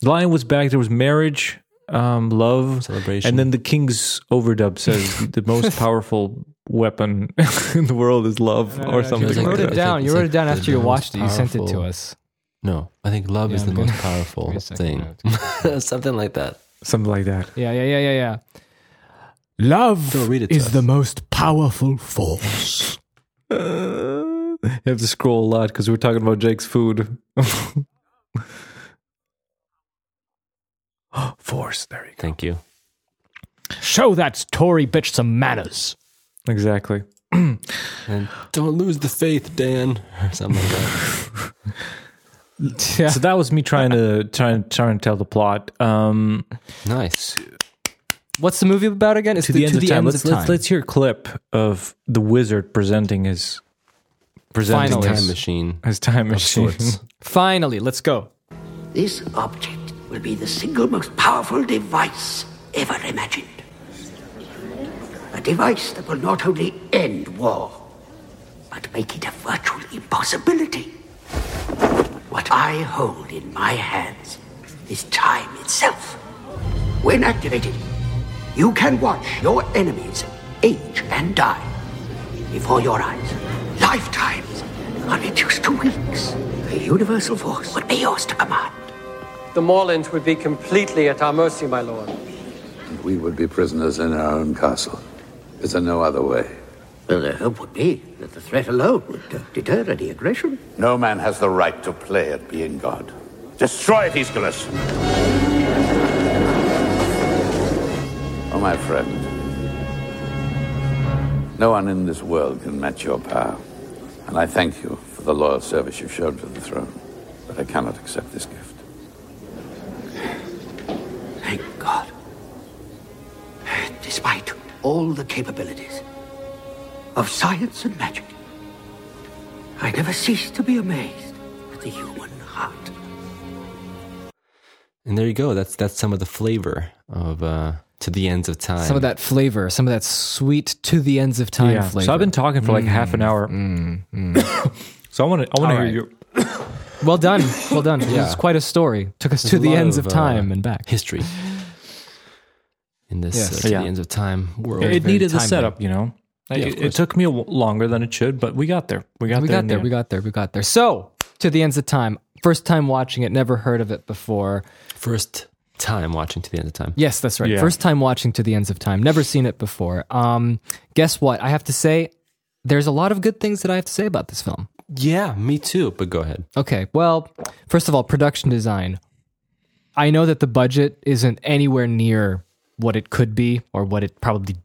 S1: The lion was back. There was marriage, um, love,
S2: Celebration.
S1: and then the king's overdub says the most powerful weapon in the world is love, or something.
S2: It's
S3: You
S2: like
S1: like
S3: wrote
S2: the-
S3: it down.
S2: it's
S3: You
S2: like
S3: wrote it down after you watched it. You sent it to us.
S2: no, I think love
S3: Yeah,
S2: is the
S3: I'm
S2: most
S3: gonna-
S2: powerful
S3: Give me a second.
S2: thing. Something like that.
S1: Something like that.
S3: Yeah, yeah, yeah, yeah, yeah. Love
S2: Don't read it
S3: is
S2: us.
S3: the most powerful force.
S1: Uh, you have to scroll a lot because we're talking about Jake's food. Force. There you
S2: Thank you.
S3: Show that Tory bitch some manners.
S1: Exactly.
S2: And don't lose the faith, Dan, or something like that.
S3: Yeah.
S1: So that was me trying to trying trying to tell the plot. Um,
S2: nice.
S3: What's the movie about again? It's
S1: to the, end
S3: to
S1: of
S3: the
S1: time. Let's,
S3: of
S1: let's
S3: time.
S1: let's hear a clip of the wizard presenting his presenting
S3: Finally.
S2: Time
S1: his,
S2: machine.
S1: his time machine.
S3: Finally, let's go.
S4: This object will be the single most powerful device ever imagined. A device that will not only end war, but make it a virtual impossibility. What I hold in my hands is time itself. When activated, you can watch your enemies age and die before your eyes. Lifetimes are reduced to weeks. The universal force would be yours to command.
S5: The Morlands would be completely at our mercy, my lord.
S6: We would be prisoners in our own castle. Is there no other way?
S4: Well, the hope would be that the threat alone would deter any aggression.
S6: No man has the right to play at being God. Destroy it, Aeschylus! Oh, my friend. No one in this world can match your power. And I thank you for the loyal service you've shown to the throne. But I cannot accept this gift.
S4: Thank God. Despite all the capabilities of science and magic, I never cease to be amazed at the human heart.
S2: And there you go. That's that's some of the flavor of uh, to the ends of time.
S3: Some of that flavor, some of that sweet to the ends of time
S1: yeah.
S3: flavor.
S1: So I've been talking for like half an hour. so I want to I want to hear
S3: right.
S1: your
S3: well done, well done.
S2: Yeah.
S3: It's quite a story. Took us
S2: There's
S3: to the ends of,
S2: of, uh,
S3: time and back.
S2: history in this
S3: Yes.
S2: uh, to
S1: Yeah.
S2: the ends of time world.
S1: it
S3: very
S1: needed the setup, you know.
S2: Yeah,
S1: it, it took me a w- longer than it should, but we got there. We got
S3: we
S1: there.
S3: got there.
S1: the
S3: We got there. We got there. So to the ends of time. First time watching it. Never heard of it before.
S2: First time watching to the end of time.
S3: Yes, that's right.
S1: Yeah.
S3: First time watching to the ends of time. Never seen it before. Um, guess what? I have to say, there's a lot of good things that I have to say about this film.
S2: Yeah, me too. But go ahead.
S3: Okay. Well, first of all, production design. I know that the budget isn't anywhere near what it could be or what it probably.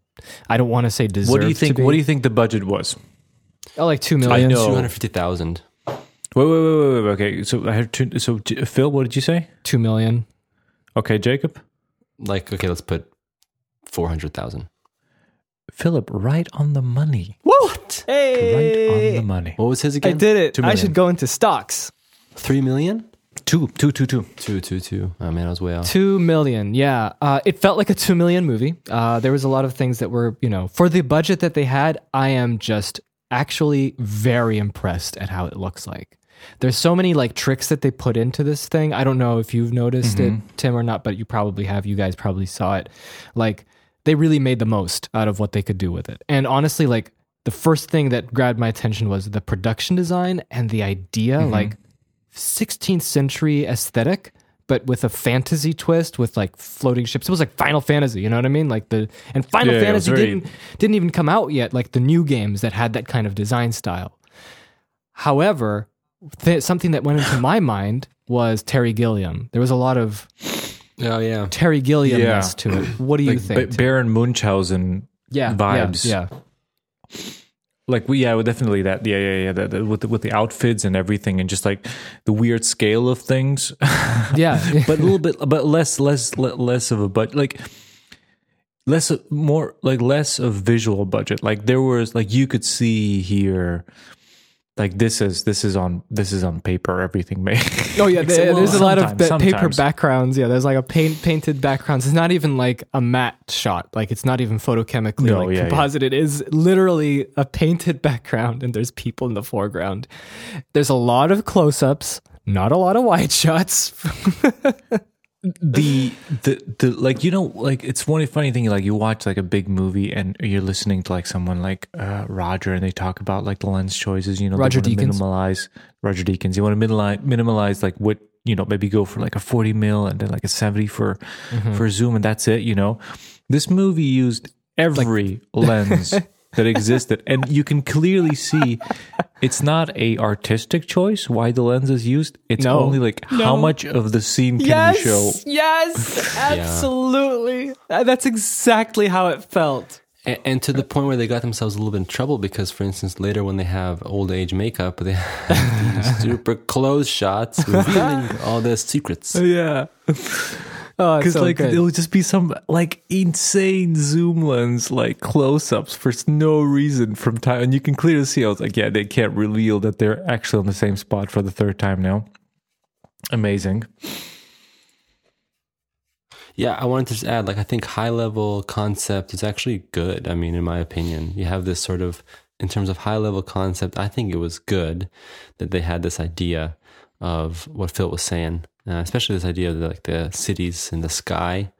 S3: I don't want to say deserves.
S1: What do you think? What do you think the budget was?
S3: Oh, like two million.
S1: I know.
S2: Two hundred fifty thousand.
S1: Wait, wait, wait, wait, wait. Okay, so I had two. So Phil, what did you say?
S3: Two million.
S1: Okay, Jacob,
S2: Like okay, let's put four hundred thousand.
S1: Philip, right on the money.
S3: What? Hey,
S1: Right on the money.
S2: What was his again?
S3: I did it.
S1: Two
S3: I should go into stocks.
S2: Three million.
S1: Two, two, two, two.
S2: Two, two, two. Oh man, I was way off.
S3: Two million, yeah. Uh, it felt like a two million movie. Uh, there was a lot of things that were, you know, for the budget that they had. I am just actually very impressed at how it looks like. There's so many like tricks that they put into this thing. I don't know if you've noticed it, Tim, or not, but you probably have. You guys probably saw it. Like they really made the most out of what they could do with it. And honestly, like the first thing that grabbed my attention was the production design and the idea, like 16th century aesthetic but with a fantasy twist with like floating ships it was like final fantasy you know what i mean like the and final
S1: Yeah,
S3: fantasy
S1: very-
S3: didn't didn't even come out yet like the new games that had that kind of design style however th- something that went into my mind was terry gilliam there was a lot of
S2: Oh yeah.
S3: terry gilliam
S1: Yeah.
S3: to it what do you think
S1: Ba- Baron Munchausen
S3: yeah
S1: vibes.
S3: yeah,
S1: like we yeah definitely that yeah yeah yeah that, that- with the, with the outfits and everything and just like the weird scale of things.
S3: Yeah. Yeah
S1: but a little bit but less less less of a budget like less more like less of visual budget. Like there was like you could see here like this is this is on this is on paper everything made
S3: Oh yeah,
S1: well,
S3: there's a lot of paper backgrounds. Yeah, there's like a paint painted backgrounds. It's not even like a matte shot. Like it's not even photochemically
S1: No,
S3: like
S1: yeah, yeah.
S3: is literally a painted background, and there's people in the foreground. There's a lot of close ups, not a lot of wide shots.
S1: The the the like you know like it's one funny thing like you watch like a big movie and you're listening to like someone like uh Roger and they talk about like the lens choices you know they
S3: Roger Deakins.
S1: minimalize Roger Deakins you want to minimalize minimalize like what you know maybe go for like a 40 mil and then like a 70 for
S3: Mm-hmm.
S1: for zoom and that's it you know this movie used every lens that existed and you can clearly see it's not a artistic choice why the lens is used it's
S3: No.
S1: only like how much of the scene can we show
S3: yes, absolutely. Uh, That's exactly how it felt.
S2: And, and to the point where they got themselves a little bit in trouble because, for instance, later when they have old age makeup, they have these super close shots revealing all their secrets.
S1: Yeah,
S3: Oh,
S1: because
S3: so
S1: like
S3: good.
S1: it would just be some like insane zoom lens, like close-ups for no reason from time, and you can clearly see. I was like, yeah, they can't reveal that they're actually on the same spot for the third time now. Amazing.
S2: Yeah, I wanted to just add, like, I think high level concept is actually good. I mean, in my opinion, you have this sort of, in terms of high level concept, I think it was good that they had this idea of what Phil was saying, uh, especially this idea of the, like the cities in the sky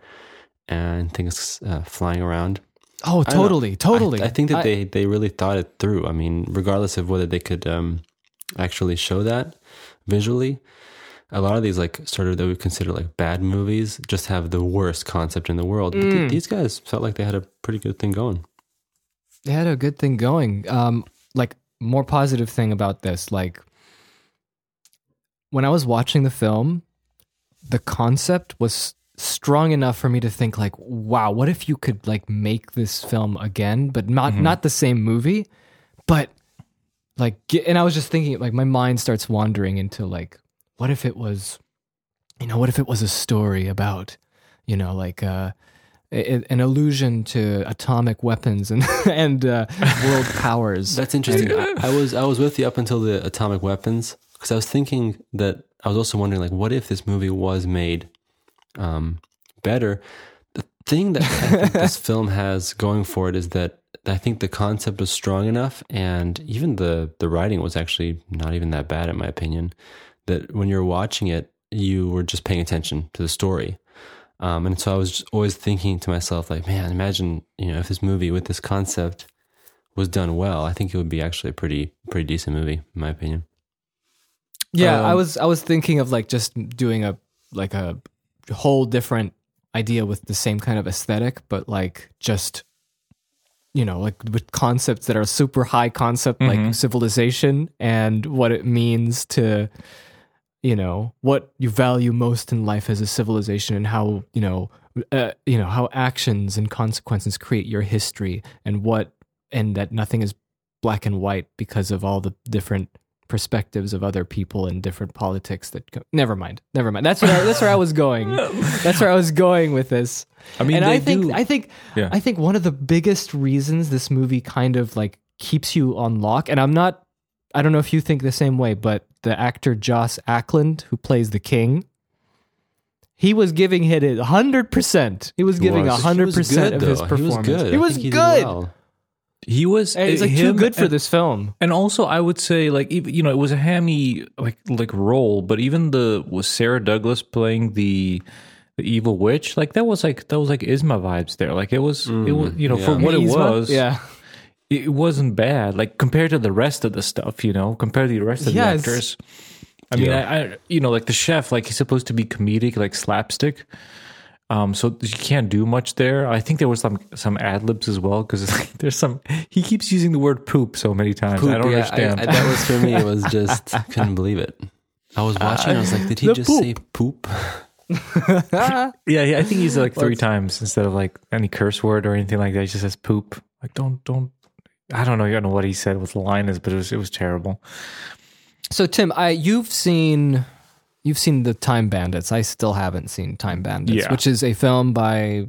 S2: and things uh, flying around.
S3: oh,
S2: I
S3: totally, totally.
S2: I, I think that
S3: I-
S2: they they really thought it through. I mean, regardless of whether they could um, actually show that visually, a lot of these like sort of that we consider like bad movies just have the worst concept in the world. But
S3: Mm.
S2: th- these guys felt like they had a pretty good thing going.
S3: they had a good thing going. Um, like more positive thing about this, like when I was watching the film, the concept was strong enough for me to think like, wow, what if you could like make this film again, but not not the same movie, but like, and I was just thinking like my mind starts wandering into like, what if it was, you know, what if it was a story about, you know, like uh, an allusion to atomic weapons and and uh, world powers.
S2: That's interesting. I, I was I was with you up until the atomic weapons because I was thinking that I was also wondering like what if this movie was made um, better. The thing that I think this film has going for it is that I think the concept was strong enough, and even the the writing was actually not even that bad in my opinion. That when you're watching it, you were just paying attention to the story. Um, and so I was always thinking to myself, like, man, imagine you know if this movie with this concept was done well, I think it would be actually a pretty pretty decent movie, in my opinion.
S3: Yeah, I
S1: Um,
S3: was I was thinking of like just doing a like a whole different idea with the same kind of aesthetic, but like just you know, like with concepts that are super high concept like civilization and what it means to you know, what you value most in life as a civilization and how, you know, uh, you know, how actions and consequences create your history and what and that nothing is black and white because of all the different perspectives of other people and different politics that go- never mind never mind that's where I, that's where I was going that's where I was going with this
S1: I mean,
S3: and I think
S1: do-
S3: I think
S1: Yeah.
S3: I think one of the biggest reasons this movie kind of like keeps you on lock and I'm not I don't know if you think the same way but the actor Joss Ackland who plays the king he was giving it a hundred percent. He was giving a
S2: was.
S3: hundred
S2: He was
S3: percent
S2: good,
S3: of his
S2: though.
S3: performance.
S2: He was good.
S3: He was
S2: he
S3: good.
S2: well.
S1: He was
S3: And it's like too good for
S1: and-
S3: this film.
S1: And also, I would say, like, you know, it was a hammy like like role, but even the was Sarah Douglas playing the the evil witch, like that was like that was like Yzma vibes there. Like it was, it mm, was, you know, for what it
S3: Yzma?
S1: was,
S3: yeah.
S1: it wasn't bad. Like compared to the rest of the stuff, you know, compared to the rest of
S3: Yes.
S1: the actors. I mean, I, I, you know, like the chef, like he's supposed to be comedic, like slapstick. Um, so you can't do much there. I think there was some some ad libs as well because there's some. He keeps using the word poop so many times. I don't
S2: yeah,
S1: understand.
S2: I, that was for me. It was just I couldn't believe it. I was watching. I was like, did he just
S3: poop.
S2: say poop?
S1: Yeah, yeah, I think he's like three times instead of like any curse word or anything like that. He just says poop. Like don't don't. I don't know. I don't know what he said, what the line is, but it was it was terrible.
S3: So Tim, I you've seen you've seen the Time Bandits. I still haven't seen Time Bandits,
S1: Yeah.
S3: which is a film by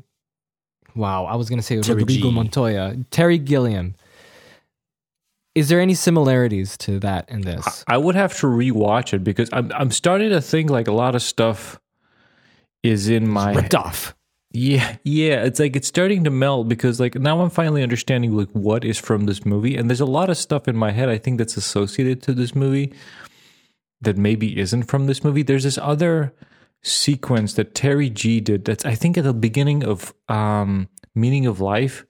S3: wow, I was going to say
S2: Terry
S3: Rodrigo
S2: G.
S3: Montoya, Terry Gilliam. Is there any similarities to that in this?
S1: I would have to rewatch it because I'm I'm starting to think like a lot of stuff is in my
S3: Ripped off.
S1: Yeah, yeah. It's like it's starting to melt because like now I'm finally understanding like what is from this movie, and there's a lot of stuff in my head I think that's associated to this movie that maybe isn't from this movie. There's this other sequence that Terry G did that's I think at the beginning of um Meaning of Life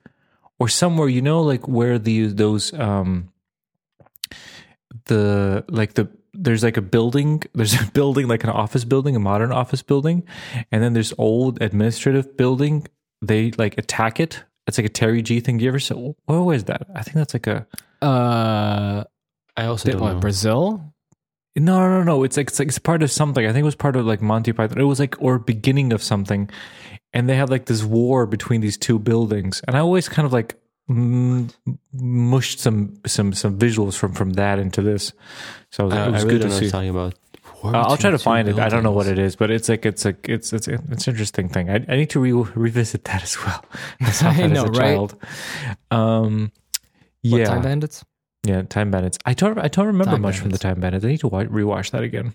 S1: or somewhere you know like where the those um the like the there's like a building there's a building like an office building a modern office building and then there's old administrative building they like attack it it's like a terry g thing you ever say what was that i think that's like a
S3: Uh,
S2: I also don't
S3: what,
S2: know.
S3: Brazil?
S1: No no no it's like it's like it's part of something i think it was part of like monty python it was like or beginning of something and they have like this war between these two buildings and i always kind of like mm, mushed some some some visuals from from that into this so it was,
S2: I,
S1: it was
S2: I really
S1: good to
S2: know
S1: see
S2: you're talking about.
S1: Uh, I'll try to find it. I don't know what it is, but it's like it's like it's it's it's an interesting thing. I, I need to re- revisit that as well.
S3: I
S1: as
S3: know, right?
S1: child. Um,
S3: What,
S1: yeah,
S3: Time Bandits?
S1: Yeah, Time Bandits. I don't I don't remember
S3: Time
S1: much from the Time Bandits. I need to wa- rewatch that again.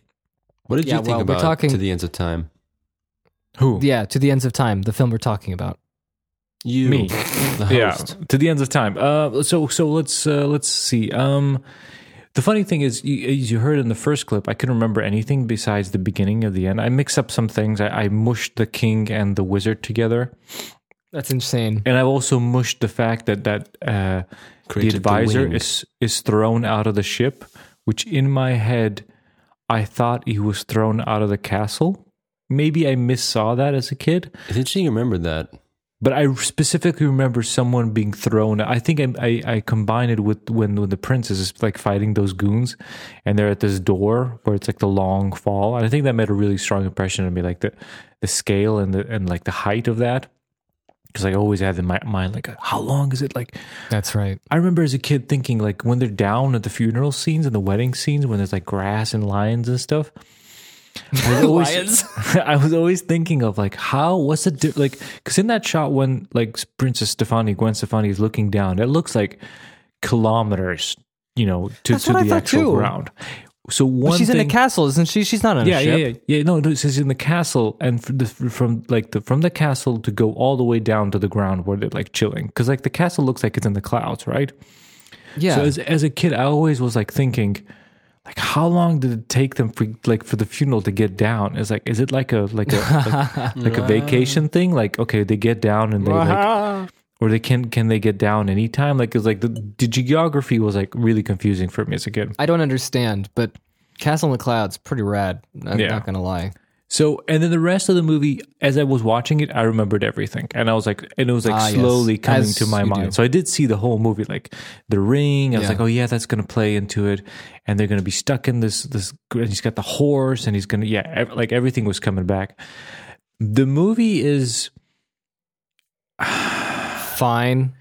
S2: What did
S3: Yeah,
S2: you think
S3: well, we're
S2: about
S3: talking-
S2: To the Ends of Time?
S1: Who?
S3: Yeah, To the Ends of Time, the film we're talking about.
S2: You,
S1: Me.
S2: the
S1: yeah, to the ends of time. Uh, so so let's uh, let's see. Um, the funny thing is, you, as you heard in the first clip, I couldn't remember anything besides the beginning of the end. I mixed up some things. I, I mushed the king and the wizard together,
S3: That's insane.
S1: and I've also mushed the fact that that uh, the
S2: Created the
S1: advisor is is thrown out of the ship, which in my head I thought he was thrown out of the castle. Maybe I missaw that as a kid.
S2: It's interesting you remember that.
S1: but I specifically remember someone being thrown. I think I, I, I combine it with when when the princess is like fighting those goons, and they're at this door where it's like the long fall. And I think that made a really strong impression on me, like the the scale and the and like the height of that. Because I always had in my mind like, how long is it? Like,
S3: That's right.
S1: I remember as a kid thinking like when they're down at the funeral scenes and the wedding scenes when there's like grass and lions and stuff. I was always,
S3: Lions.
S1: I was always thinking of like how what's the di- like because in that shot when like Princess Stefani Gwen Stefani is looking down, it looks like kilometers, you know, to,
S3: That's
S1: to the actual
S3: too.
S1: ground. So one
S3: But she's
S1: thing,
S3: in a castle, isn't she? She's not on
S1: yeah,
S3: a
S1: yeah,
S3: ship.
S1: yeah, yeah. No, no, she's in the castle, and from, the, from like the from the castle to go all the way down to the ground where they're like chilling, because like the castle looks like it's in the clouds, right?
S3: Yeah.
S1: So as as a kid, I always was like thinking, like, how long did it take them for like for the funeral to get down? Is like, is it like a like a like, like a vacation thing? Like, okay, they get down and they like, or they can can they get down anytime? Like, it's like the, the geography was like really confusing for me as a kid.
S3: I don't understand, but Castle in the Clouds, pretty rad. I'm
S1: Yeah.
S3: not gonna lie.
S1: So, and then the rest of the movie, as I was watching it, I remembered everything, and I was like, and it was like
S3: Ah, yes.
S1: slowly coming
S3: As
S1: to my mind.
S3: do.
S1: So I did see the whole movie, like the ring. I was
S3: Yeah.
S1: like, oh yeah, that's gonna play into it, and they're gonna be stuck in this this. And he's got the horse, and he's gonna yeah, ev- like everything was coming back. The movie is,
S3: Fine.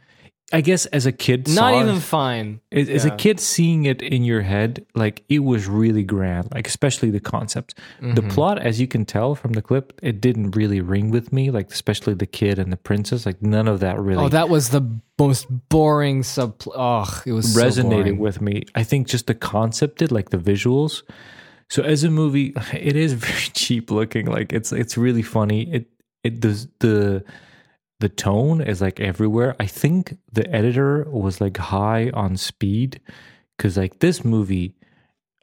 S1: I guess, as a kid,
S3: Not even
S1: it-
S3: fine.
S1: as, as a kid seeing it in your head like it was really grand like especially the concept the
S3: Mm-hmm.
S1: plot as you can tell from the clip it didn't really ring with me like especially the kid and the princess like none of that really
S3: Oh, that was the most boring sub. Oh, it was so
S1: with me i think just the concept did like the visuals so as a movie it is very cheap looking like it's it's really funny it it does the the tone is like everywhere i think the editor was like high on speed because like this movie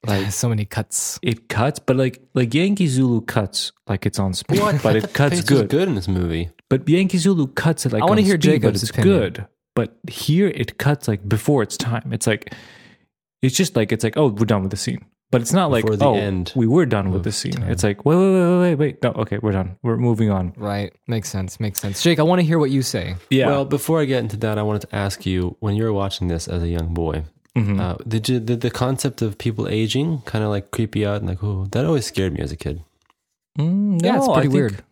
S1: like
S3: so many cuts.
S1: it cuts but like like yankee zulu cuts like it's on speed but it cuts good.
S2: good in this movie.
S1: but yankee zulu cuts it like
S3: I wanna hear
S1: speed, but it's
S3: opinion.
S1: good but here it cuts like before it's time it's like it's just like it's like oh we're done with the scene but it's not like
S2: Before the
S1: oh
S2: end
S1: we were done with the scene it's like wait wait wait wait wait wait no okay we're done we're moving on
S3: Right. Makes sense. Makes sense. Jake, I want to hear what you say.
S1: yeah
S2: Well, before I get into that, I wanted to ask you: when you were watching this as a young boy,
S1: Mm-hmm.
S2: uh, did you did the concept of people aging kind of like creep you out? And like, oh, that always scared me as a kid.
S1: Mm,
S3: Yeah, it's
S1: no, I
S3: pretty
S1: think
S3: weird.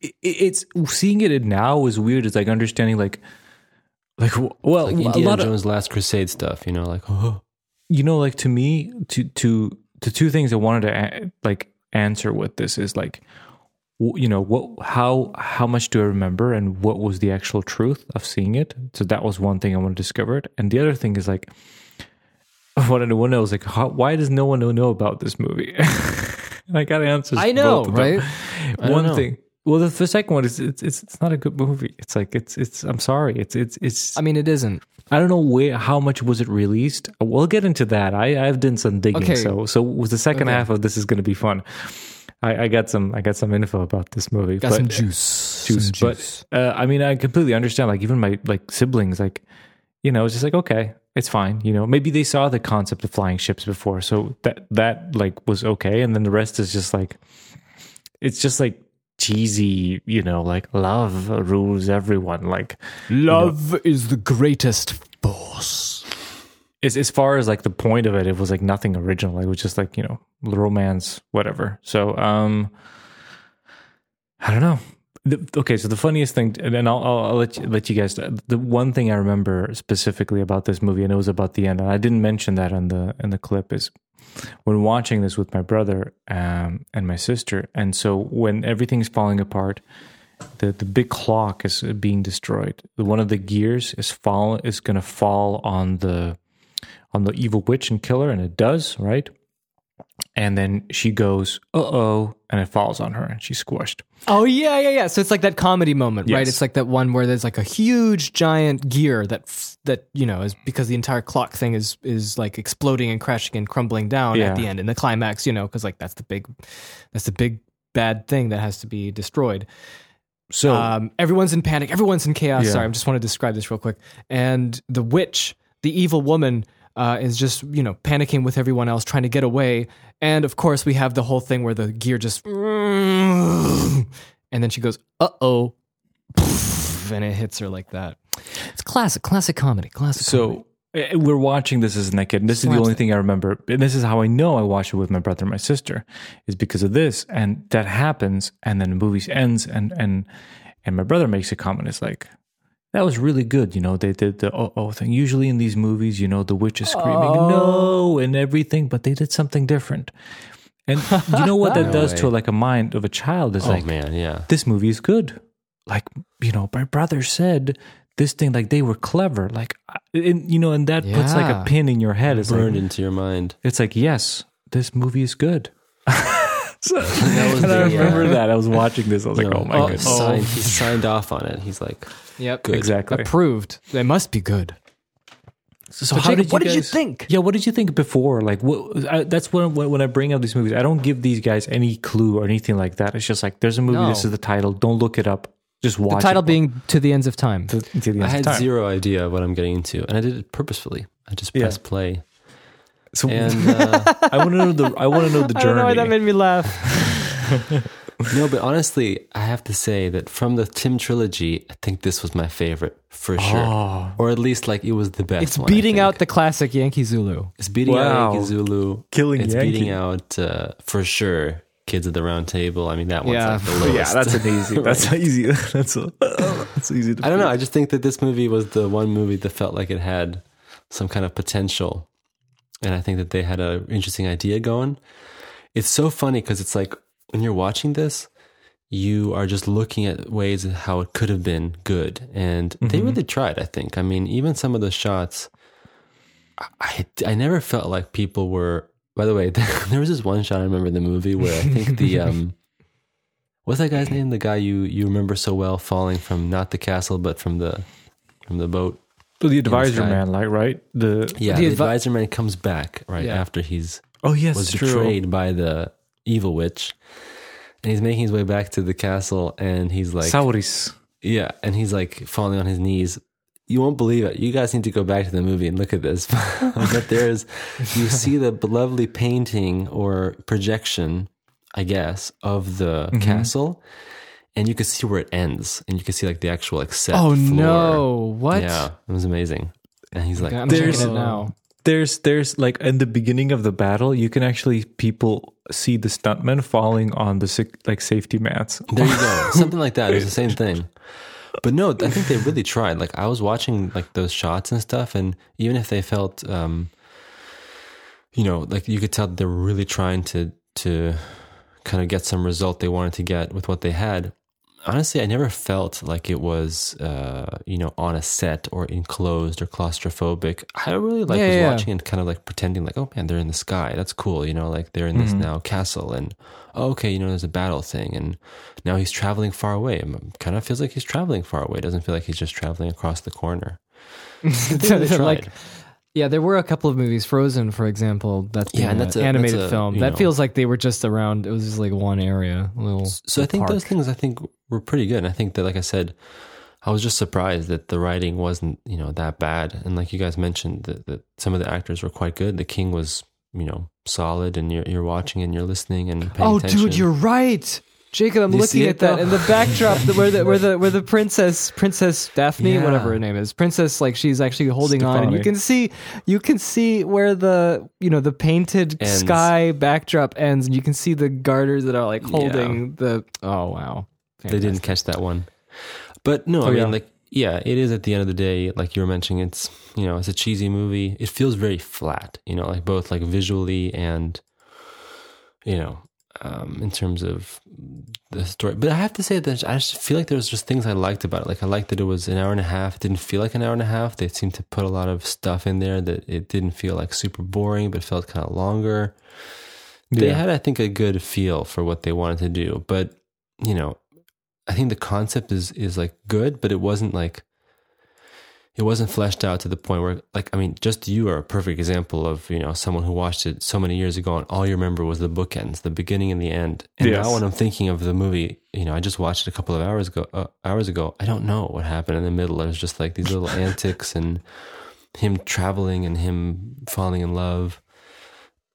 S1: it- it's seeing it now is weird. It's like understanding like like w- well
S2: Like
S1: a
S2: Indiana
S1: lot of
S2: Jones' Last Crusade stuff, you know, like oh,
S1: you know like to me to to the two things I wanted to like answer with this is like you know what how how much do I remember and what was the actual truth of seeing it so that was one thing I want to discover it and the other thing is like what I want to know is like how, why does no one know about this movie and I got answers
S3: I know,
S1: both of them.
S3: right?
S2: don't
S1: one
S2: know.
S1: thing well the, the second one is it's, it's it's not a good movie it's like it's it's I'm sorry it's it's it's
S3: I mean, it isn't.
S1: I don't know where how much was it released. We'll get into that. I I've done some digging.
S3: Okay.
S1: So so was the second
S3: Okay.
S1: half of this is going to be fun. I, I got some I got some info about this movie.
S3: Got
S1: but,
S3: some juice.
S1: juice.
S3: Some
S1: But uh, I mean, I completely understand. Like even my like siblings, like you know, it's just like okay, it's fine. You know, maybe they saw the concept of flying ships before, so that that like was okay, and then the rest is just like it's just like cheesy. You know, like love rules everyone. Like
S3: Love is the greatest force.
S1: as as far as like the point of it, it was like nothing original. It was just like you know romance, whatever. So um, I don't know. The, okay, so the funniest thing, and I'll, I'll let you, let you guys. The one thing I remember specifically about this movie, and it was about the end, and I didn't mention that in the in the clip, is when watching this with my brother um, and my sister, and so when everything's falling apart, the the big clock is being destroyed. The one of the gears is fall is going to fall on the on the evil witch and killer, and it does right. And then she goes, "Uh oh," and it falls on her, and she's squished.
S3: Oh yeah, yeah, yeah. So it's like that comedy moment, right? It's like that one where there's like a huge giant gear that f- that you know is because the entire clock thing is is like exploding and crashing and crumbling down
S1: Yeah.
S3: at the end in the climax, you know, because like that's the big that's the big bad thing that has to be destroyed.
S1: So
S3: Um, everyone's in panic. Everyone's in chaos.
S1: Yeah.
S3: Sorry, I just want to describe this real quick. And the witch, the evil woman, uh, is just you know panicking with everyone else, trying to get away. And of course, we have the whole thing where the gear just, and then she goes, "Uh oh." and it hits her like that. It's classic, classic comedy, classic.
S1: So uh, we're watching this as a kid. And this is the only
S3: Slapstick.
S1: thing I remember. And this is how I know I watched it with my brother and my sister, is because of this. And that happens, and then the movie ends, and and and my brother makes a comment. It's like. That was really good. You know, they did the oh, oh thing. Usually in these movies, you know, the witch is screaming no and everything, but they did something different. And you know what that
S2: No
S1: does to like a mind of a child is
S2: Oh
S1: like,
S2: man, yeah.
S1: this movie is good. Like, you know, my brother said this thing, like they were clever. Like, and, you know, and that puts like a pin in your head. It's
S2: Burned
S1: like,
S2: into your mind.
S1: it's like, yes, this movie is good. so,
S2: That was
S1: and I remember
S2: uh,
S1: that. I was watching this. I was like,
S2: No,
S1: oh my
S2: oh,
S1: goodness.
S2: signed, he signed off on it. He's like,
S3: yep,
S2: good.
S1: Exactly.
S3: approved. They must be good.
S1: So,
S3: Jacob, what did you
S1: guys-
S3: think?
S1: Yeah, what did you think before? Like, what? I, that's when when when I bring up these movies, I don't give these guys any clue or anything like that. It's just like there's a movie.
S3: No.
S1: This is the title. Don't look it up. Just watch.
S3: The title
S1: it.
S3: being "To the Ends of Time."
S1: To- until the end
S2: I
S1: of
S2: had
S1: time.
S2: zero idea what I'm getting into, and I did it purposefully. I just
S1: Yeah.
S2: pressed play,
S1: So
S2: and uh,
S1: I want to know the. I want to know the
S3: I don't
S1: journey.
S3: know why that made me laugh.
S2: no, but honestly, I have to say that from the Tim trilogy, I think this was my favorite for sure,
S1: Oh.
S2: or at least like it was the best.
S3: It's
S2: one,
S3: beating out the classic Yankee Zulu.
S2: It's beating
S1: Wow.
S2: out Yankee Zulu.
S1: Killing
S2: It's
S1: Yankee.
S2: beating out uh, for sure. Kids at the Round Table. I mean, that one's
S3: Yeah.
S2: like the lowest.
S1: yeah, that's an easy. That's easy. That's a, that's easy. To
S2: I don't know. I just think that this movie was the one movie that felt like it had some kind of potential, and I think that they had an interesting idea going. It's so funny because it's like when you're watching this, you are just looking at ways of how it could have been good, and they mm-hmm. really tried. I think. I mean, even some of the shots, I, I never felt like people were. By the way, there was this one shot I remember in the movie where I think the um. What's that guy's name? The guy you, you remember so well falling from not the castle but from the from the boat.
S1: the advisor
S2: sky.
S1: man, like right? The
S2: Yeah,
S3: The
S2: the,
S3: advi-
S2: advisor man comes back right
S3: Yeah.
S2: after he's
S1: oh yes,
S2: was
S1: true.
S2: betrayed by the evil witch, and he's making his way back to the castle, and he's like,
S1: Sauris.
S2: yeah, and he's like falling on his knees. You won't believe it. You guys need to go back to the movie and look at this. but there's, you see the lovely painting or projection, I guess, of the
S1: Mm-hmm.
S2: castle, and you can see where it ends, and you can see like the actual like set.
S3: Oh
S2: floor.
S3: no! What?
S2: Yeah, it was amazing. And he's like,
S3: I'm
S1: There's-
S3: it now.
S1: There's there's like in the beginning of the battle, you can actually people see the stuntmen falling on the like safety mats.
S2: There you go. Something like that. It's the same thing. But no, I think they really tried. Like I was watching like those shots and stuff, and even if they felt, um, you know, like you could tell they were really trying to to kind of get some result they wanted to get with what they had. Honestly, I never felt like it was, uh, you know, on a set or enclosed or claustrophobic. I really like
S3: Yeah,
S2: was
S3: yeah.
S2: watching and kind of like pretending like, oh man, they're in the sky. That's cool. You know, like they're in this now castle and, oh, okay, you know, there's a battle thing. And now he's traveling far away. Kind of feels like he's traveling far away. Doesn't feel like he's just traveling across the corner.
S3: Like, yeah, there were a couple of movies, Frozen, for example. That's
S2: Yeah, and that's an
S3: animated
S2: that's a,
S3: film. That
S2: know-
S3: feels like they were just around. It was just like one area, a little.
S2: So I think
S3: park.
S2: those things I think were pretty good. And I think that, like I said, I was just surprised that the writing wasn't, you know, that bad. And like you guys mentioned, that, that some of the actors were quite good. The King was, you know, solid, and you're you're watching and you're listening and paying
S3: Oh,
S2: attention.
S3: dude, you're right. Jacob, I'm
S2: You
S3: looking at that and the backdrop the- where the where the where the princess Princess Daphne,
S2: Yeah.
S3: whatever her name is, princess like she's actually holding on, and you can see you can see where the you know the painted
S2: Ends.
S3: sky backdrop ends, and you can see the garters that are like holding the. Oh wow,
S2: they didn't catch that one. But no, oh, I
S1: Oh,
S2: mean,
S1: yeah.
S2: like, yeah, it is at the end of the day, like you were mentioning, it's, you know, it's a cheesy movie. It feels very flat, you know, like both like visually and, you know, um, in terms of the story. But I have to say that I just feel like there was just things I liked about it. Like I liked that it was an hour and a half. It didn't feel like an hour and a half. They seemed to put a lot of stuff in there that it didn't feel like super boring, but felt kind of longer. They had, I think, a good feel for what they wanted to do. But, you know, I think the concept is is like good, but it wasn't like it wasn't fleshed out to the point where like I mean, just you are a perfect example of, you know, someone who watched it so many years ago and all you remember was the bookends, the beginning and the end. And
S1: Yes.
S2: now when I'm thinking of the movie, you know, I just watched it a couple of hours ago uh, hours ago. I don't know what happened in the middle. It was just like these little antics and him traveling and him falling in love.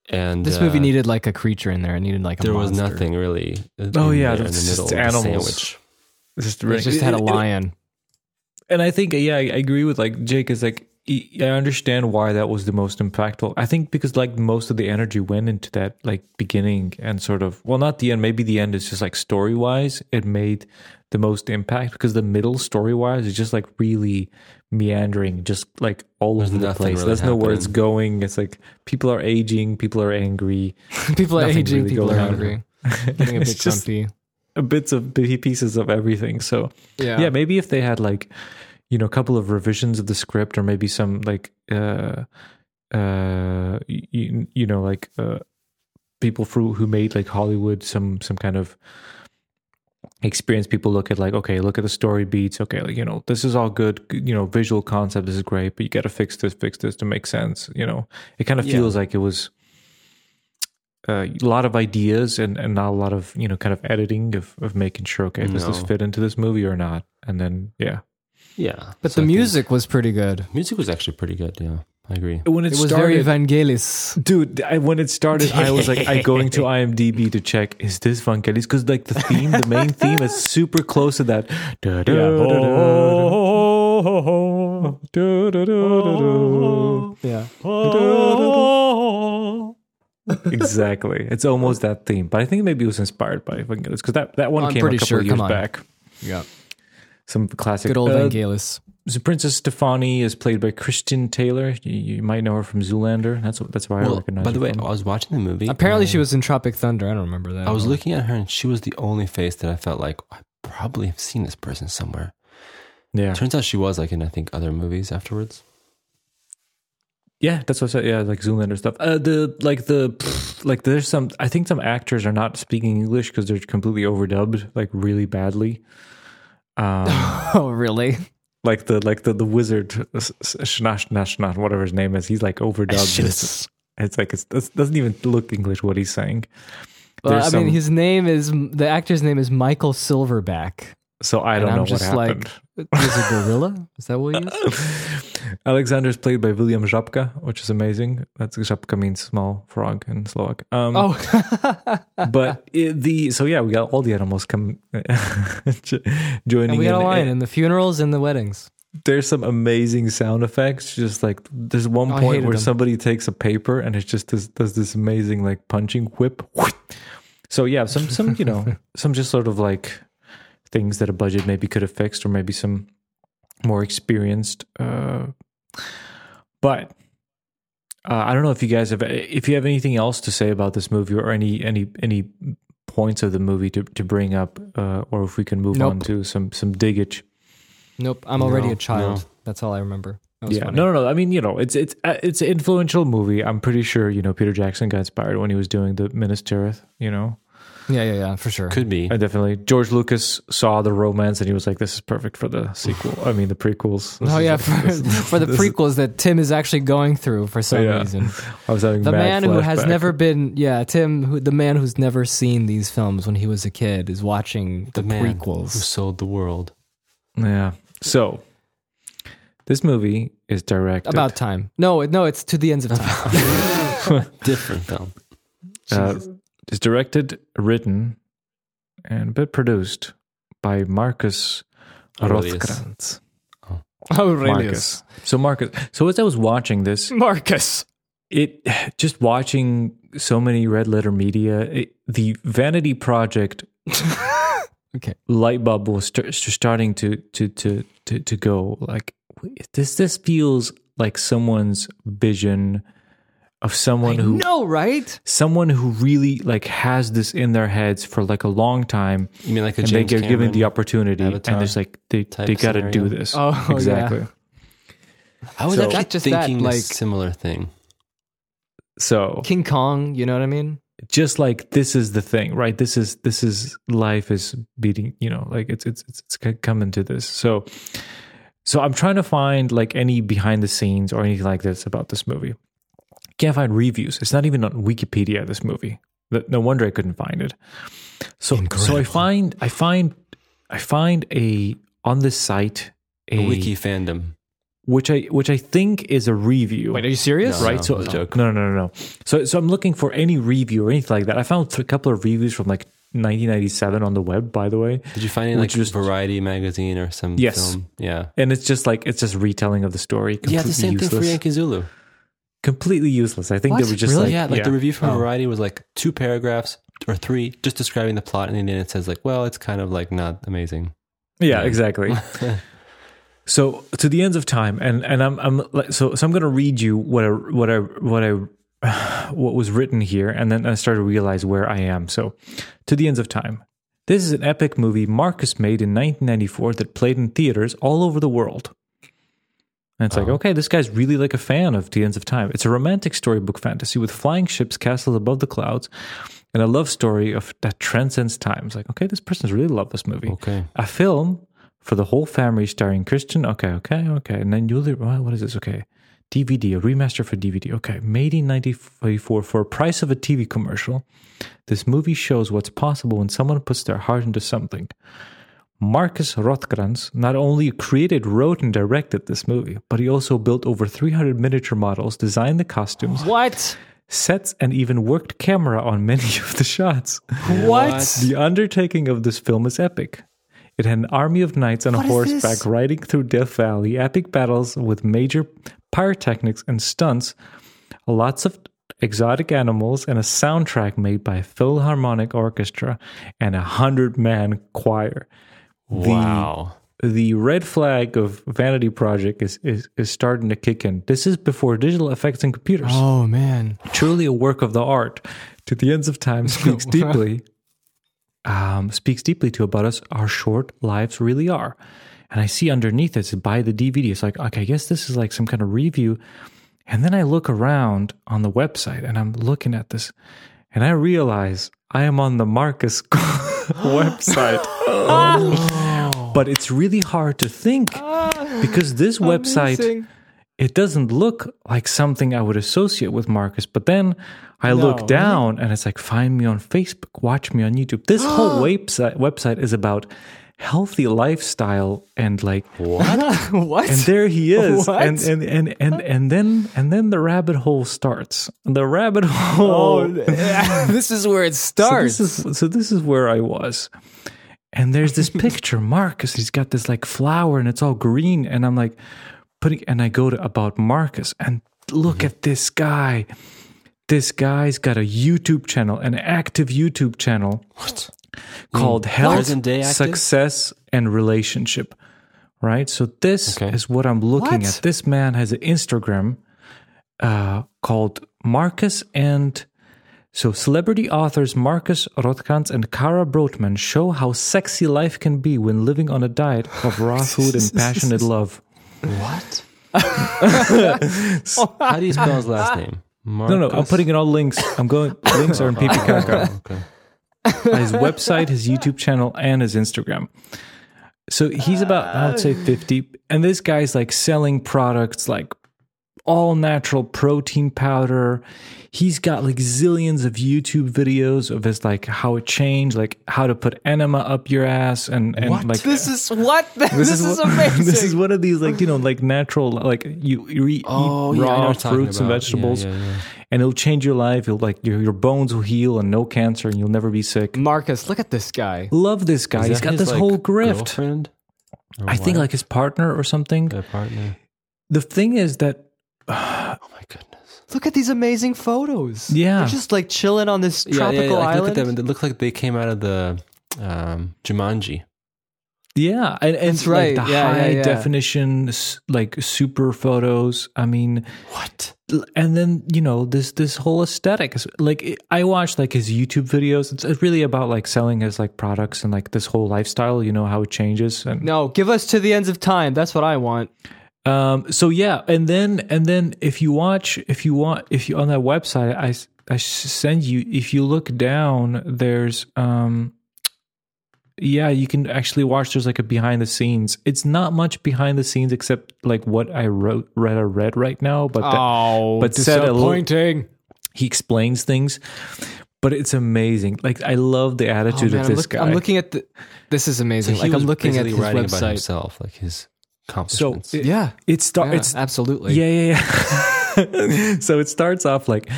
S2: And
S3: This movie
S2: uh,
S3: needed like a creature in there. It needed like a
S2: there was nothing really.
S1: Oh,
S2: in
S1: yeah,
S2: there in
S1: it's
S2: the
S1: just
S2: middle of the
S1: animals.
S2: sandwich.
S1: It's just,
S3: It just had a
S1: it- it-
S3: lion.
S1: and I think yeah, I, I agree with like Jake. Is like I I understand why that was the most impactful. I think because like most of the energy went into that like beginning and sort of well, not the end. Maybe the end is just like story wise, it made the most impact because the middle story wise is just like really meandering, just like all
S2: There's
S1: over the place.
S2: really
S1: There's no where it's going. It's like people are aging, people are angry,
S3: People are
S1: Nothing
S3: aging,
S1: really
S3: people are
S1: going on.
S3: hungry, getting a
S1: It's
S3: bit
S1: just-
S3: grumpy.
S1: Bits of pieces of everything. So
S3: Yeah.
S1: yeah maybe if they had like you know a couple of revisions of the script or maybe some like uh uh you, you know like uh people who who made like hollywood some some kind of experienced people look at like okay look at the story beats okay like you know this is all good you know visual concept this is great but you got to fix this fix this to make sense you know it kind of
S2: Yeah.
S1: feels like it was uh, a lot of ideas and, and not a lot of you know kind of editing of, of making sure okay does this
S2: No.
S1: fit into this movie or not and then yeah
S2: Yeah,
S3: But
S2: So
S3: the
S2: I think-
S3: music was pretty good.
S2: music was actually pretty good. Yeah, I agree.
S1: when
S3: It was very Vangelis.
S1: dude I, when it started i was like i going to imdb to check is this vangelis because like the theme the main theme is super close to that Da, da, da,
S3: Yeah.
S1: exactly it's almost that theme but i think maybe it was inspired by vangelis because that, that one
S3: I'm
S1: came a couple
S3: sure,
S1: of years back
S3: Yeah.
S1: some classic
S3: Good old
S1: uh,
S3: Vangelis.
S1: so Princess Stefani is played by Christine Taylor. You, you might know her from Zoolander. That's that's why I
S2: Well,
S1: recognize.
S2: by the way,
S1: from.
S2: I was watching the movie.
S3: Apparently, she was in Tropic Thunder. I don't remember that.
S2: I was looking at her, and she was the only face that I felt like I probably have seen this person somewhere.
S1: yeah,
S2: Turns out she was like in I think other movies afterwards.
S1: Yeah, that's what I said. Yeah, like Zoolander stuff. Uh, the like the like there's some. I think some actors are not speaking English because they're completely overdubbed, like really badly. Um,
S3: Oh, really?
S1: like the like the the wizard Shnash Nashnash, whatever his name is. He's like overdubbed. It's, it's like it's, it doesn't even look English what he's saying.
S3: Well,
S1: There's
S3: I mean, his name is the actor's name is Michael Silverback.
S1: So I don't know what happened.
S3: like, is a gorilla? Is that what he is?
S1: Alexander is played by William Żabka, which is amazing. That's Żabka means small frog in Slovak. Um,
S3: Oh,
S1: but it, the so yeah, we got all the animals come joining
S3: and we got a
S1: in.
S3: line in the funerals and the weddings.
S1: There's some amazing sound effects. Just like there's one
S3: Oh,
S1: point where
S3: them.
S1: somebody takes a paper and it just does, does this amazing like punching whip. So yeah, some some you know some just sort of like things that a budget maybe could have fixed, or maybe some more experienced. Uh, but uh, I don't know if you guys have if you have anything else to say about this movie or any any any points of the movie to, to bring up, uh, or if we can move
S3: Nope.
S1: on to some some diggage.
S3: Nope, I'm already
S2: No,
S3: a child.
S2: no.
S3: That's all I remember.
S1: Yeah,
S3: funny.
S1: no, no, no. I mean, you know, it's it's uh, it's an influential movie. I'm pretty sure you know Peter Jackson got inspired when he was doing the Minas Tirith. You know,
S3: Yeah, yeah, yeah, for sure.
S2: Could be.
S1: I definitely George Lucas saw the romance and he was like, "This is perfect for the sequel." I mean, the prequels. This
S3: Oh yeah,
S1: a-
S3: for,
S1: this-
S3: for the
S1: this is-
S3: prequels that Tim is actually going through for some
S1: Yeah.
S3: reason.
S1: I was having
S3: The
S1: mad
S3: man who has never been, yeah, Tim, who, the man who's never seen these films when he was a kid, is watching the,
S2: the man who sold the world.
S1: Yeah. So this movie is directed
S3: About time. No, no, it's to the ends of time.
S2: Different film.
S1: uh, is directed, written, and a bit produced by Marcus
S2: Aurelius.
S1: Rothkranz. Oh.
S3: Aurelius.
S1: Marcus. So Marcus. So as I was watching this,
S3: Marcus.
S1: it just watching so many red letter media, it, the Vanity Project
S3: Okay.
S1: light bulb was st- st- starting to to to to to go like this. This feels like someone's vision of someone who
S3: No, right?
S1: someone who really like has this in their heads for like a long time
S2: You mean like a
S1: and
S2: James
S1: they get given the opportunity
S2: Avatar
S1: and it's like they they got to do this
S3: Oh, yeah.
S1: exactly
S2: I was
S1: So-
S2: actually
S3: Not just that,
S2: thinking
S3: like-
S2: a similar thing.
S1: so
S3: King Kong, you know what I mean?
S1: just like this is the thing right this is this is life is beating you know like it's it's it's, it's coming to this so so i'm trying to find like any behind the scenes or anything like this about this movie can't find reviews it's not even on wikipedia this movie no wonder i couldn't find it so so i find i find i find a on this site a,
S2: A wiki fandom.
S1: which i which i think is a review
S3: Wait, are you serious?
S2: No,
S1: right?
S2: no,
S1: so
S2: it's a joke.
S1: no, no, no, no. So, so I'm looking for any review or anything like that. I found a couple of reviews from like 1997 on the web, by the way.
S2: Did you find it in like
S1: Which was-
S2: Variety magazine or some
S1: Yes.
S2: film? Yeah.
S1: And it's just like it's just retelling of the story. Completely
S2: Yeah, the same
S1: useless.
S2: thing for Yankee Zulu.
S1: Completely useless. I think they
S3: What?
S1: were just
S3: Really?
S1: like
S2: yeah, like the review from
S1: Oh.
S2: Variety was like two paragraphs or three just describing the plot, and then it says like, well, it's kind of like not amazing.
S1: Yeah, exactly. so to the ends of time, and and I'm I'm so so I'm going to read you what I what I what I what was written here, and then I started to realize where I am. So to the ends of time. This is an epic movie Marcus made in 1994 that played in theaters all over the world. And it's like, uh-huh. okay, this guy's really like a fan of The Ends of Time. It's a romantic storybook fantasy with flying ships, castles above the clouds, and a love story of that transcends time. It's like, okay, this person's really loved this movie
S2: Okay.
S1: a film for the whole family starring Christine. Okay, okay, okay. And then Julie, what what is this? Okay. DVD, a remaster for DVD. Okay. Made in 1944 for a price of a TV commercial. This movie shows what's possible when someone puts their heart into something. Marcus Rothkranz not only created, wrote, and directed this movie, but he also built over 300 miniature models, designed the costumes,
S3: What?
S1: sets, and even worked camera on many of the shots.
S3: What?
S1: The undertaking of this film is epic. It had an army of knights on
S3: What
S1: a horseback riding through Death Valley, epic battles with major pyrotechnics and stunts, lots of exotic animals, and a soundtrack made by a Philharmonic Orchestra and a hundred man choir.
S2: Wow.
S1: The red flag of Vanity Project is, is, is starting to kick in. This is before digital effects and computers
S3: Oh man.
S1: truly a work of the art to the ends of time speaks deeply um, speaks deeply to about us our short lives really are and i see underneath it buy the dvd it's like okay i guess this is like some kind of review and then i look around on the website and i'm looking at this and i realize i am on the marcus website but it's really hard to think ah, because this website
S3: Amazing.
S1: it doesn't look like something I would associate with Marcus. But then I look down and it's like, find me on Facebook, watch me on YouTube. This whole website website is about healthy lifestyle and like
S3: what?
S1: what and there he is
S3: What?
S1: and, and and and and then and then the rabbit hole starts the rabbit oh, hole
S3: oh, this is where it
S1: so
S3: starts.
S1: this is so this is where I was. And there's this picture, Marcus. He's got this like flower and it's all green. And I'm like putting and I go to about Marcus and look at this guy. This guy's got a YouTube channel, an active YouTube channel What? called Health,
S2: Present day?
S1: Success, and Relationship. Right? So this
S2: Okay.
S1: is what I'm looking
S3: What?
S1: at. This man has an Instagram uh, called Marcus and so celebrity authors Marcus Rothkranz and Cara Brotman show how sexy life can be when living on a diet of raw food and passionate love.
S2: What? How do you spell his last name?
S1: No, no, I'm putting in all links. I'm going. links are in PP Kaka.
S2: Okay.
S1: His website, his YouTube channel, and his Instagram. So he's about, I would say, 50. And this guy's like selling products like all natural protein powder. He's got like zillions of YouTube videos of his like how it changed, like how to put enema up your ass and, and like
S3: this is what? This,
S1: this,
S3: is,
S1: what-
S3: amazing.
S1: This is one of these like you know like natural like you, you eat,
S2: Oh,
S1: eat
S2: yeah,
S1: raw
S2: what
S1: fruits and
S2: about. Yeah,
S1: vegetables,
S2: yeah, yeah.
S1: and it'll change your life. You'll like your your bones will heal and no cancer, and you'll never be sick.
S3: Marcus, look at this guy.
S1: Love this guy. He's got
S2: his,
S1: this
S2: like,
S1: whole grift.
S2: Girlfriend? Or
S1: I think like his partner or something.
S2: Their partner.
S1: The thing is that
S2: Oh my goodness.
S3: Look at these amazing photos.
S1: Yeah.
S3: They're just like chilling on this
S2: Yeah,
S3: tropical
S2: yeah, yeah. Like,
S3: island.
S2: look at them. and They look like they came out of the um, Jumanji.
S1: yeah, and, and
S3: That's right.
S1: Like the
S3: Yeah, yeah,
S1: high
S3: yeah.
S1: definition, like super photos. I mean,
S2: What?
S1: and then you know this this whole aesthetic is like I watched like his YouTube videos. It's, it's really about like selling his like products and like this whole lifestyle. You know how it changes and
S3: no, give us to the ends of time. That's what I want.
S1: Um, so yeah, and then and then if you watch, if you want, if you on that website, I I send you. If you look down, there's um, yeah, you can actually watch. There's like a behind the scenes. It's not much behind the scenes except like what I wrote, read, or read right now. But that,
S3: Oh,
S1: but said a little- he explains things. But it's amazing. Like I love the
S3: Oh,
S1: attitude
S3: man,
S1: of
S3: I'm,
S1: this
S3: look-
S1: guy.
S3: I'm looking at the. This is amazing.
S2: he
S3: like I'm looking at his
S2: basically writing about
S3: website.
S2: himself, like his
S1: so it,
S3: Yeah,
S1: it start.
S3: yeah,
S1: It's
S3: absolutely.
S1: yeah, yeah, yeah. so it starts off like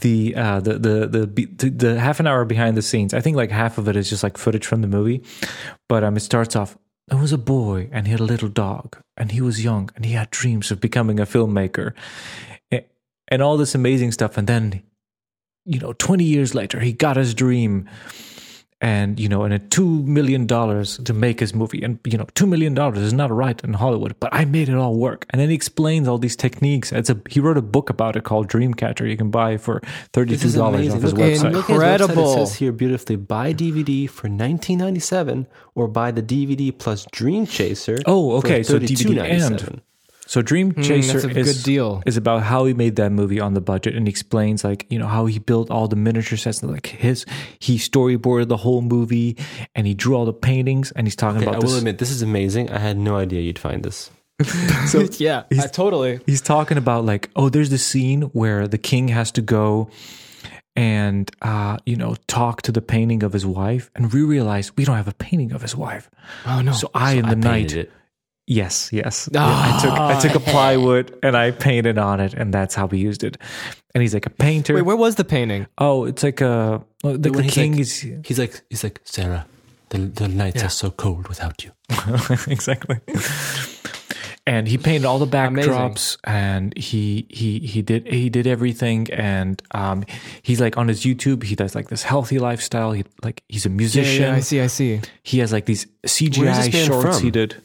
S1: the uh the the the, the the half an hour behind the scenes i think like half of it is just like footage from the movie but um it starts off there was a boy and he had a little dog and he was young and he had dreams of becoming a filmmaker and all this amazing stuff and then you know 20 years later he got his dream and you know and a two million dollars to make his movie and you know two million dollars is not right in hollywood but i made it all work and then he explains all these techniques it's a he wrote a book about it called dreamcatcher you can buy for
S2: This
S1: $32
S2: amazing.
S1: off his
S2: Look,
S1: website
S2: I'm looking at his website,
S3: Incredible.
S2: It says here beautifully buy DVD for 1997 or buy the DVD plus Dream Chaser.
S1: Oh, okay,
S2: For
S1: so DVD and-
S2: $32.97.
S1: So Dream Chaser
S3: Hmm, that's a
S1: is
S3: good deal.
S1: is about how he made that movie on the budget and he explains like you know how he built all the miniature sets and like his he storyboarded the whole movie and he drew all the paintings and he's talking
S2: Okay, I
S1: about
S2: will
S1: this.
S2: admit this is amazing. I had no idea you'd find this.
S1: So
S3: yeah, I totally.
S1: he's talking about like oh there's the scene where the king has to go and uh you know talk to the painting of his wife and we realize we don't have a painting of his wife.
S3: Oh no.
S1: So I in
S2: I
S1: the night
S2: painted it.
S1: Yes, yes. I took I took a plywood and I painted on it, and that's how we used it. And he's like a painter.
S3: Wait, where was the painting?
S1: oh, it's like a like the king
S2: like-
S1: is
S2: He's like he's like Sarah, the the nights are so cold without you.
S1: exactly. And he painted all the
S3: Amazing.
S1: backdrops, and he he he did he did everything. And um, he's like on his YouTube, he does like this healthy lifestyle. He like he's a
S3: Yeah,
S1: musician.
S3: yeah, I see, I see.
S1: He has like these
S2: Where's
S1: CGI shorts
S2: from?
S1: he did.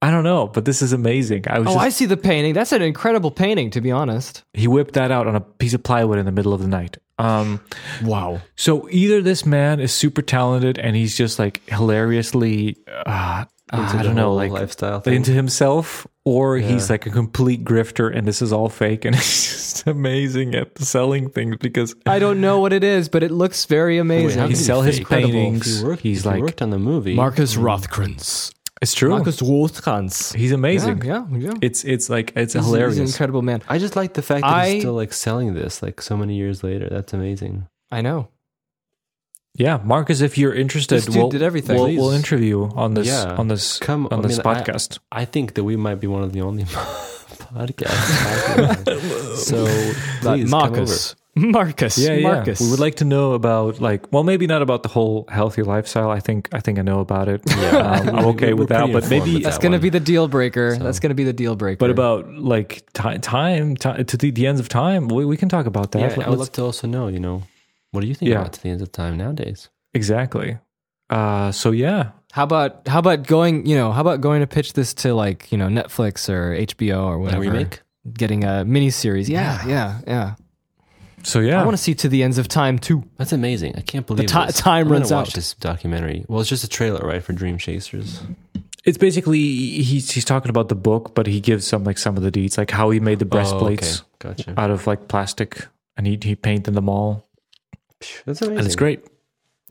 S1: I don't know, but this is amazing. I was
S3: Oh,
S1: just,
S3: I see the painting. That's an incredible painting, to be honest.
S1: he whipped that out on a piece of plywood in the middle of the night. Um,
S3: Wow.
S1: so either this man is super talented and he's just like hilariously, uh,
S2: Into
S1: I don't know, like
S2: lifestyle thing.
S1: into himself, or he's like a complete grifter and this is all fake and he's just amazing at selling things because
S3: I don't know what it is, but it looks very amazing.
S2: how
S1: he
S2: can
S1: sell his paintings.
S2: He worked,
S1: He's
S2: he
S1: like-
S2: worked on the movie.
S3: Marcus Rothkranz.
S1: It's true.
S3: Marcus Rothkranz.
S1: he's amazing.
S3: Yeah, yeah, yeah.
S1: It's it's like it's
S3: He's-
S1: hilarious.
S3: He's an incredible man.
S2: I just like the fact that
S3: I-
S2: he's still like selling this like so many years later. That's amazing.
S3: I know.
S1: yeah, Marcus, if you're interested,
S3: This dude
S1: we'll,
S3: did everything.
S1: We'll, we'll interview on this
S2: Yeah.
S1: on this
S2: Come-
S1: on
S2: I
S1: this
S2: mean, I-
S1: podcast.
S2: I think that we might be one of the only podcasts. talking about it. so please
S3: Marcus. Marcus.
S1: Yeah, yeah.
S3: Marcus.
S1: We would like to know about like, well, maybe not about the whole healthy lifestyle. I think I think I know about it. Yeah, um, I'm okay with that. But maybe,
S3: That's
S2: that
S3: going to
S2: one.
S3: be the deal breaker.
S2: So-
S3: That's going to be the deal breaker.
S1: but about like ti- time, ti to the, the ends of time, we, we can talk about that.
S2: Yeah,
S1: Let-
S2: I would love to also know. You know, what do you think
S1: Yeah.
S2: about to the ends of time nowadays?
S1: exactly. Uh, so yeah,
S3: how about how about going? You know, how about going to pitch this to like you know Netflix or HBO or
S2: A
S3: whatever?
S2: remake?
S3: Getting a mini series. Yeah, yeah, yeah.
S1: So yeah.
S3: I want to see to the ends of time too.
S2: That's amazing. I can't believe
S3: ti-
S2: this.
S3: time
S2: I'm gonna
S3: runs
S2: watch
S3: out.
S2: This documentary. Well, it's just a trailer, right, for Dream Chasers.
S1: it's basically he's he's talking about the book, but he gives some like some of the deeds, like how he made the oh, breastplates
S2: Oh, okay. Gotcha.
S1: out of like plastic, and he he painted them all,
S2: That's amazing.
S1: and it's great.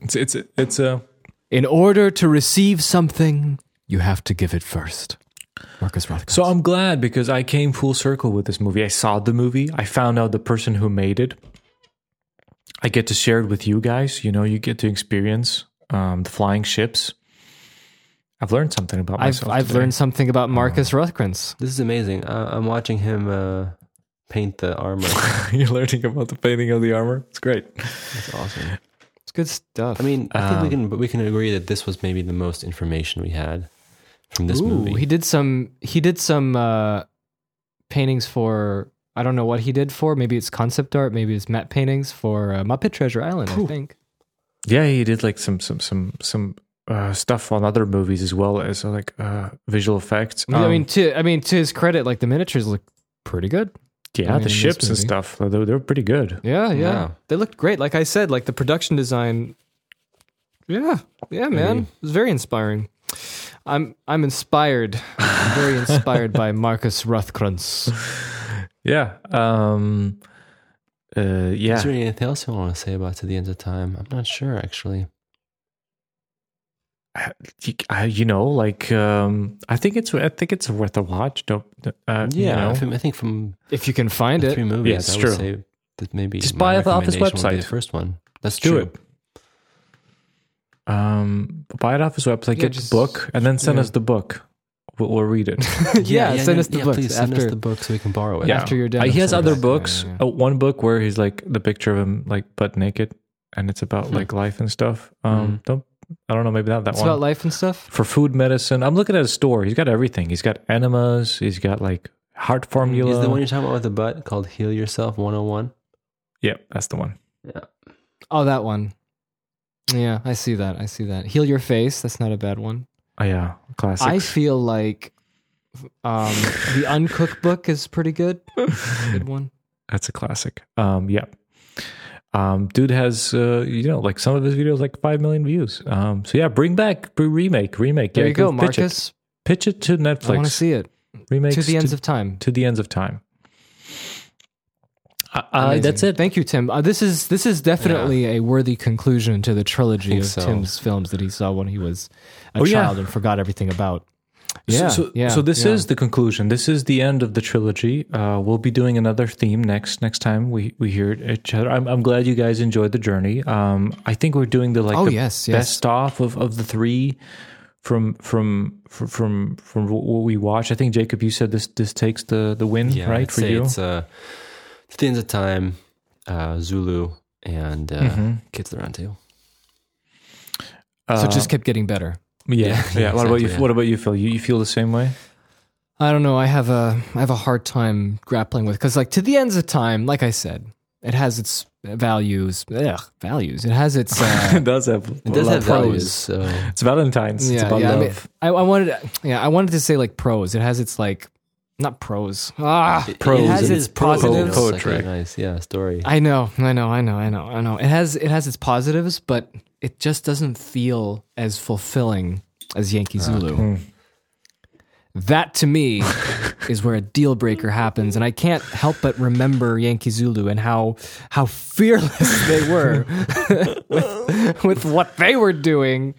S1: It's it's it's a
S3: In order to receive something, you have to give it first. Marcus Rothkranz.
S1: So I'm glad because I came full circle with this movie. I saw the movie. I found out the person who made it. I get to share it with you guys. You know, you get to experience um, the flying ships. I've learned something about
S3: I've
S1: myself.
S3: I've learned something about Marcus Rothkranz.
S2: This is amazing. Uh, I'm watching him uh, paint the armor.
S1: You're learning about the painting of the armor. It's great.
S2: That's awesome.
S3: It's good stuff.
S2: I mean, I think we
S1: Um,
S2: can, but we can agree that this was maybe the most information we had from this
S3: Ooh,
S2: movie.
S3: he did some he did some uh, paintings for I don't know what he did for. Maybe it's concept art. Maybe it's matte paintings for uh, Muppet Treasure Island. I think.
S1: Yeah, he did like some some some some uh, stuff on other movies as well as uh, like uh, visual effects.
S3: I mean, I
S1: Um,
S3: mean, to I mean, to his credit, like the miniatures look pretty good.
S1: yeah,
S3: I mean,
S1: the ships and stuff. They're, they're pretty good.
S3: Yeah, yeah,
S2: Yeah.
S3: they looked great. Like I said, like the production design. Yeah, yeah, man, it was very inspiring. I'm I'm inspired. I'm very inspired by Marcus Rothkranz.
S1: Yeah. Um, uh, yeah.
S2: Is there anything else you want to say about To the End of Time? I'm not sure, actually.
S1: you, I, you know, like um, I think it's I think it's worth a watch. Don't uh, you
S2: Yeah,
S1: know?
S2: I think- from
S3: If you can find
S2: the
S3: it,
S2: three movies,
S1: Yeah, it's
S2: I would
S1: true.
S2: say that maybe
S1: Just buy it off his
S2: recommendation would be
S1: website.
S2: The first one. That's
S1: Do
S2: true.
S1: it. Um, buy it off his website,
S3: Yeah,
S1: get
S3: just-
S1: the book, and then send
S3: yeah.
S1: us the book. we'll, we'll read it.
S3: Yeah, send us the books
S2: Please send us the book so we can borrow it.
S1: Yeah.
S3: After you're done,
S1: Uh, he has other books.
S3: Yeah, yeah.
S1: Uh, one book where he's like the picture of him like butt naked, and it's about like life and stuff. Um, don't I don't know, maybe not that one.
S3: It's
S1: one.
S3: about life and stuff.
S1: For food medicine, I'm looking at his store. He's got everything. He's got enemas. He's got like heart formula.
S2: Is the one you're talking about with the butt called Heal Yourself 101?
S1: yeah, that's the one.
S2: Yeah.
S3: Oh, that one. Yeah, I see that. I see that. Heal your face. That's not a bad one.
S1: Oh yeah, classic.
S3: I feel like um, the uncooked book is pretty good. Good one.
S1: That's a classic. Um, yeah. Um, dude has uh, you know like some of his videos like five million views. Um, so yeah, bring back br- remake, remake.
S3: There
S1: yeah,
S3: you go,
S1: pitch it.
S3: Marcus.
S1: Pitch it to Netflix.
S3: I want to see it.
S1: Remake
S3: To the ends of time.
S1: to the ends of time. Uh, uh, that's it.
S3: Thank you, Tim. Uh, this is this is definitely a worthy conclusion to the trilogy of
S2: so.
S3: Tim's films that he saw when he was a
S1: Oh, yeah.
S3: child and forgot everything about. Yeah,
S1: so, so,
S3: yeah.
S1: so this
S3: yeah.
S1: is the conclusion. This is the end of the trilogy. Uh, we'll be doing another theme next next time we we hear each other. I'm, I'm glad you guys enjoyed the journey. Um, I think we're doing the like
S3: Oh,
S1: the
S3: yes, yes.
S1: best off of, of the three from from from from from what we watched. I think Jacob, you said this this takes the the win
S2: Yeah,
S1: right
S2: I'd
S1: for
S2: say
S1: you.
S2: It's uh, the ends of time, uh, Zulu, and uh,
S1: Mm-hmm.
S2: Kids of the Round Table.
S3: so it just kept getting better.
S1: yeah,
S2: Yeah,
S1: yeah. What about you?
S2: yeah.
S1: What about you, Phil? You, you feel the same way?
S3: I don't know. I have a I have a hard time grappling with because like to the ends of time, like I said, it has its values. Ugh, values. It has its. Uh,
S1: it does have
S2: It does have
S1: pros.
S2: values. So
S1: It's Valentine's. it's about
S3: I, mean,
S1: love.
S3: I, I wanted, yeah, I wanted to say like pros. It has its like, not prose. Ah,
S1: Pros.
S3: It has
S1: It
S3: its
S2: is prose, you
S3: positives.
S2: it's like
S1: Poetry.
S2: nice, yeah, story.
S3: I know, I know, I know, I know, I know. It has it has its positives, but it just doesn't feel as fulfilling as Yankee Zulu. That to me is where a deal breaker happens, and I can't help but remember Yankee Zulu and how how fearless they were with, with what they were doing,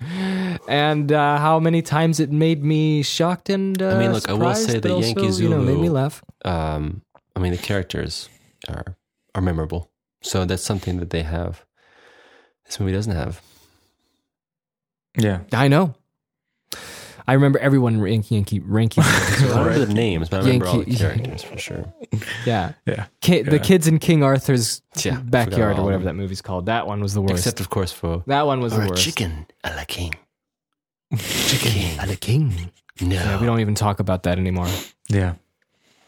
S3: and uh, how many times it made me shocked and uh,
S2: I mean, look, I will say
S3: but
S2: that
S3: also,
S2: Yankee
S3: you know made me laugh.
S2: um, I mean, the characters are are memorable. So that's something that they have. This movie doesn't have.
S1: Yeah.
S3: I know. I remember everyone ranking Yankee ranking.
S2: I remember the names, but I remember all the
S3: Yankee-
S2: characters for sure.
S3: yeah,
S1: Yeah.
S3: Ki- the kids in King Arthur's
S2: Yeah,
S3: backyard or whatever that movie's called. That one was the worst.
S2: Except, of course, for
S3: that one was the worst.
S2: chicken a la king.
S3: Chicken and a king.
S2: No,
S3: Yeah, we don't even talk about that anymore.
S1: Yeah.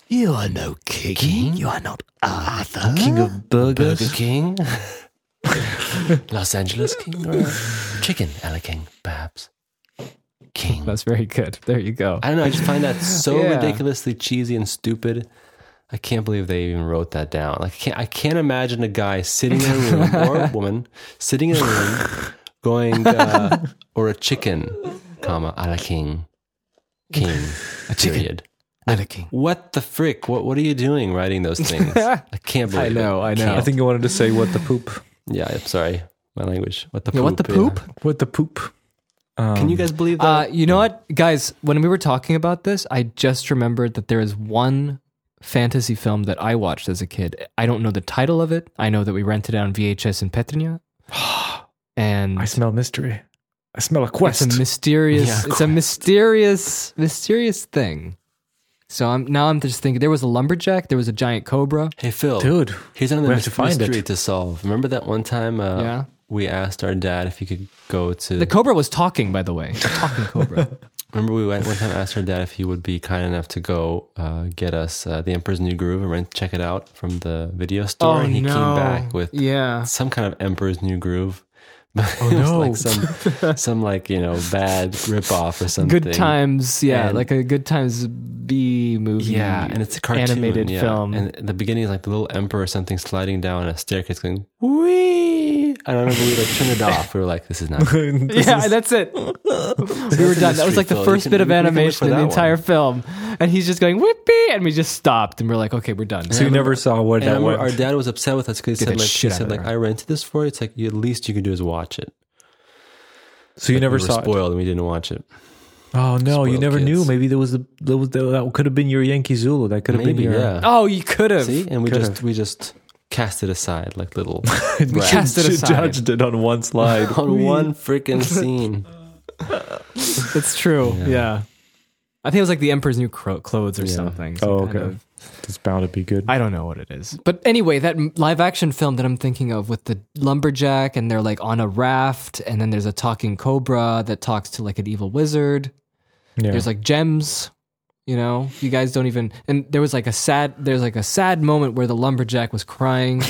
S4: You are no king. You are not Arthur.
S1: King of burgers.
S2: Burger King, Los Angeles King, or chicken a king, perhaps. King.
S3: That's very good. There you go.
S2: I don't know. I just find that so
S3: Yeah.
S2: ridiculously cheesy and stupid. I can't believe they even wrote that down. Like, I can't, I can't imagine a guy sitting in a room or a woman sitting in a room going, uh, or a chicken, comma, a la king, king, a period.
S3: And a king.
S2: What the frick? What What are you doing writing those things? I can't believe.
S3: I know,
S2: It.
S3: I know.
S2: Can't.
S1: I think you wanted to say what the poop.
S2: Yeah, I'm sorry. My language. What the
S3: Yeah,
S2: poop?
S3: what the
S2: yeah.
S3: poop?
S1: What the poop. Um,
S2: Can you guys believe that?
S3: Uh, you know what, guys? When we were talking about this, I just remembered that there is one fantasy film that I watched as a kid. I don't know the title of it. I know that we rented it on VHS in Petrinja, and
S1: I smell mystery. I smell a quest.
S3: it's a mysterious.
S2: Yeah,
S3: it's a mysterious, mysterious thing. So I'm now I'm just thinking there was a lumberjack, there was a giant cobra.
S2: hey, Phil.
S1: Dude,
S2: Here's another
S1: we have
S2: mys-
S1: to find
S2: mystery
S1: it.
S2: to solve. Remember that one time uh,
S3: Yeah.
S2: we asked our dad if he could go to.
S3: The cobra was talking, by the way, talking cobra.
S2: remember we went one time asked our dad if he would be kind enough to go uh, get us uh, The Emperor's New Groove and rent, check it out from the video store. and he came back with
S3: Oh, yeah.
S2: some kind of Emperor's New Groove.
S1: Oh, no.
S2: like some, some like you know bad ripoff or something.
S3: Good times, yeah,
S2: And-
S3: like a good times B movie.
S2: Yeah, and it's a cartoon,
S3: animated
S2: yeah.
S3: film.
S2: And the beginning is like the little emperor or something sliding down a staircase, going wee. And I remember we like turned it off. We were like, "This is not."
S3: yeah, that's it. we were done. That was like the
S2: Phil.
S3: first
S2: can-
S3: bit of
S2: we can look
S3: animation in the entire
S2: one.
S3: film, and he's just going whippy, and we just stopped, and we're like, okay, we're done.
S1: so you never saw
S2: what
S1: that was.
S2: our dad was upset with us because he
S3: Get
S2: said like he
S3: shit out
S2: said like. I rented this for you. It's like at least you can do is watch it.
S1: so you
S2: Like,
S1: never
S2: we were
S1: saw it.
S2: spoiled and we didn't watch it.
S1: Oh no, you
S2: Spoiled
S1: never knew. Maybe there was the there was the, that could have been your Yankee Zulu. That could have been your.
S2: yeah.
S3: Oh, you could have.
S2: See, and we
S1: Could've.
S2: just we just cast it aside like little
S1: we
S2: brats.
S3: cast it aside.
S1: judged it on one slide.
S2: on one freaking scene.
S3: it's true.
S2: Yeah.
S3: Yeah. I think it was like the Emperor's New Cro- Clothes or something. some
S1: Oh,
S3: kind
S1: okay.
S3: of-
S1: It's bound to be good.
S3: I don't know what it is. But anyway, that live action film that I'm thinking of with the lumberjack and they're like on a raft and then there's a talking cobra that talks to like an evil wizard.
S1: yeah.
S3: There's like gems, you know. You guys don't even and there was like a sad there's like a sad moment where the lumberjack was crying.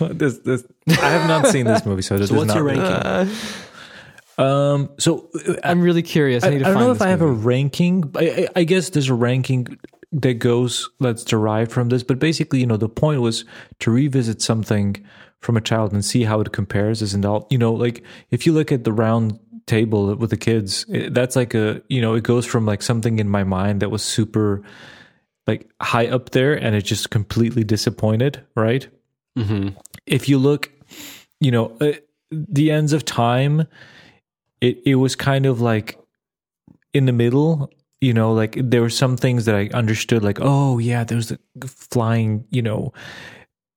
S1: this, this, I have not seen this movie, so, this
S2: So
S1: is
S2: what's
S1: not
S2: your
S1: really-
S2: ranking?
S1: Um, so uh,
S3: I'm really curious. I,
S1: I,
S3: need to
S1: I don't
S3: find
S1: know if
S3: this
S1: I have a ranking. I, I, I guess there's a ranking that goes let's derive from this, but basically, you know, the point was to revisit something from a child and see how it compares as an adult. You know, like if you look at the round table with the kids, that's like a you know, it goes from like something in my mind that was super like high up there, and it just completely disappointed, right?
S2: Mm-hmm.
S1: if you look, you know, uh, the ends of time, it it was kind of like in the middle. You know, like there were some things that I understood, like oh yeah, there's the flying, you know,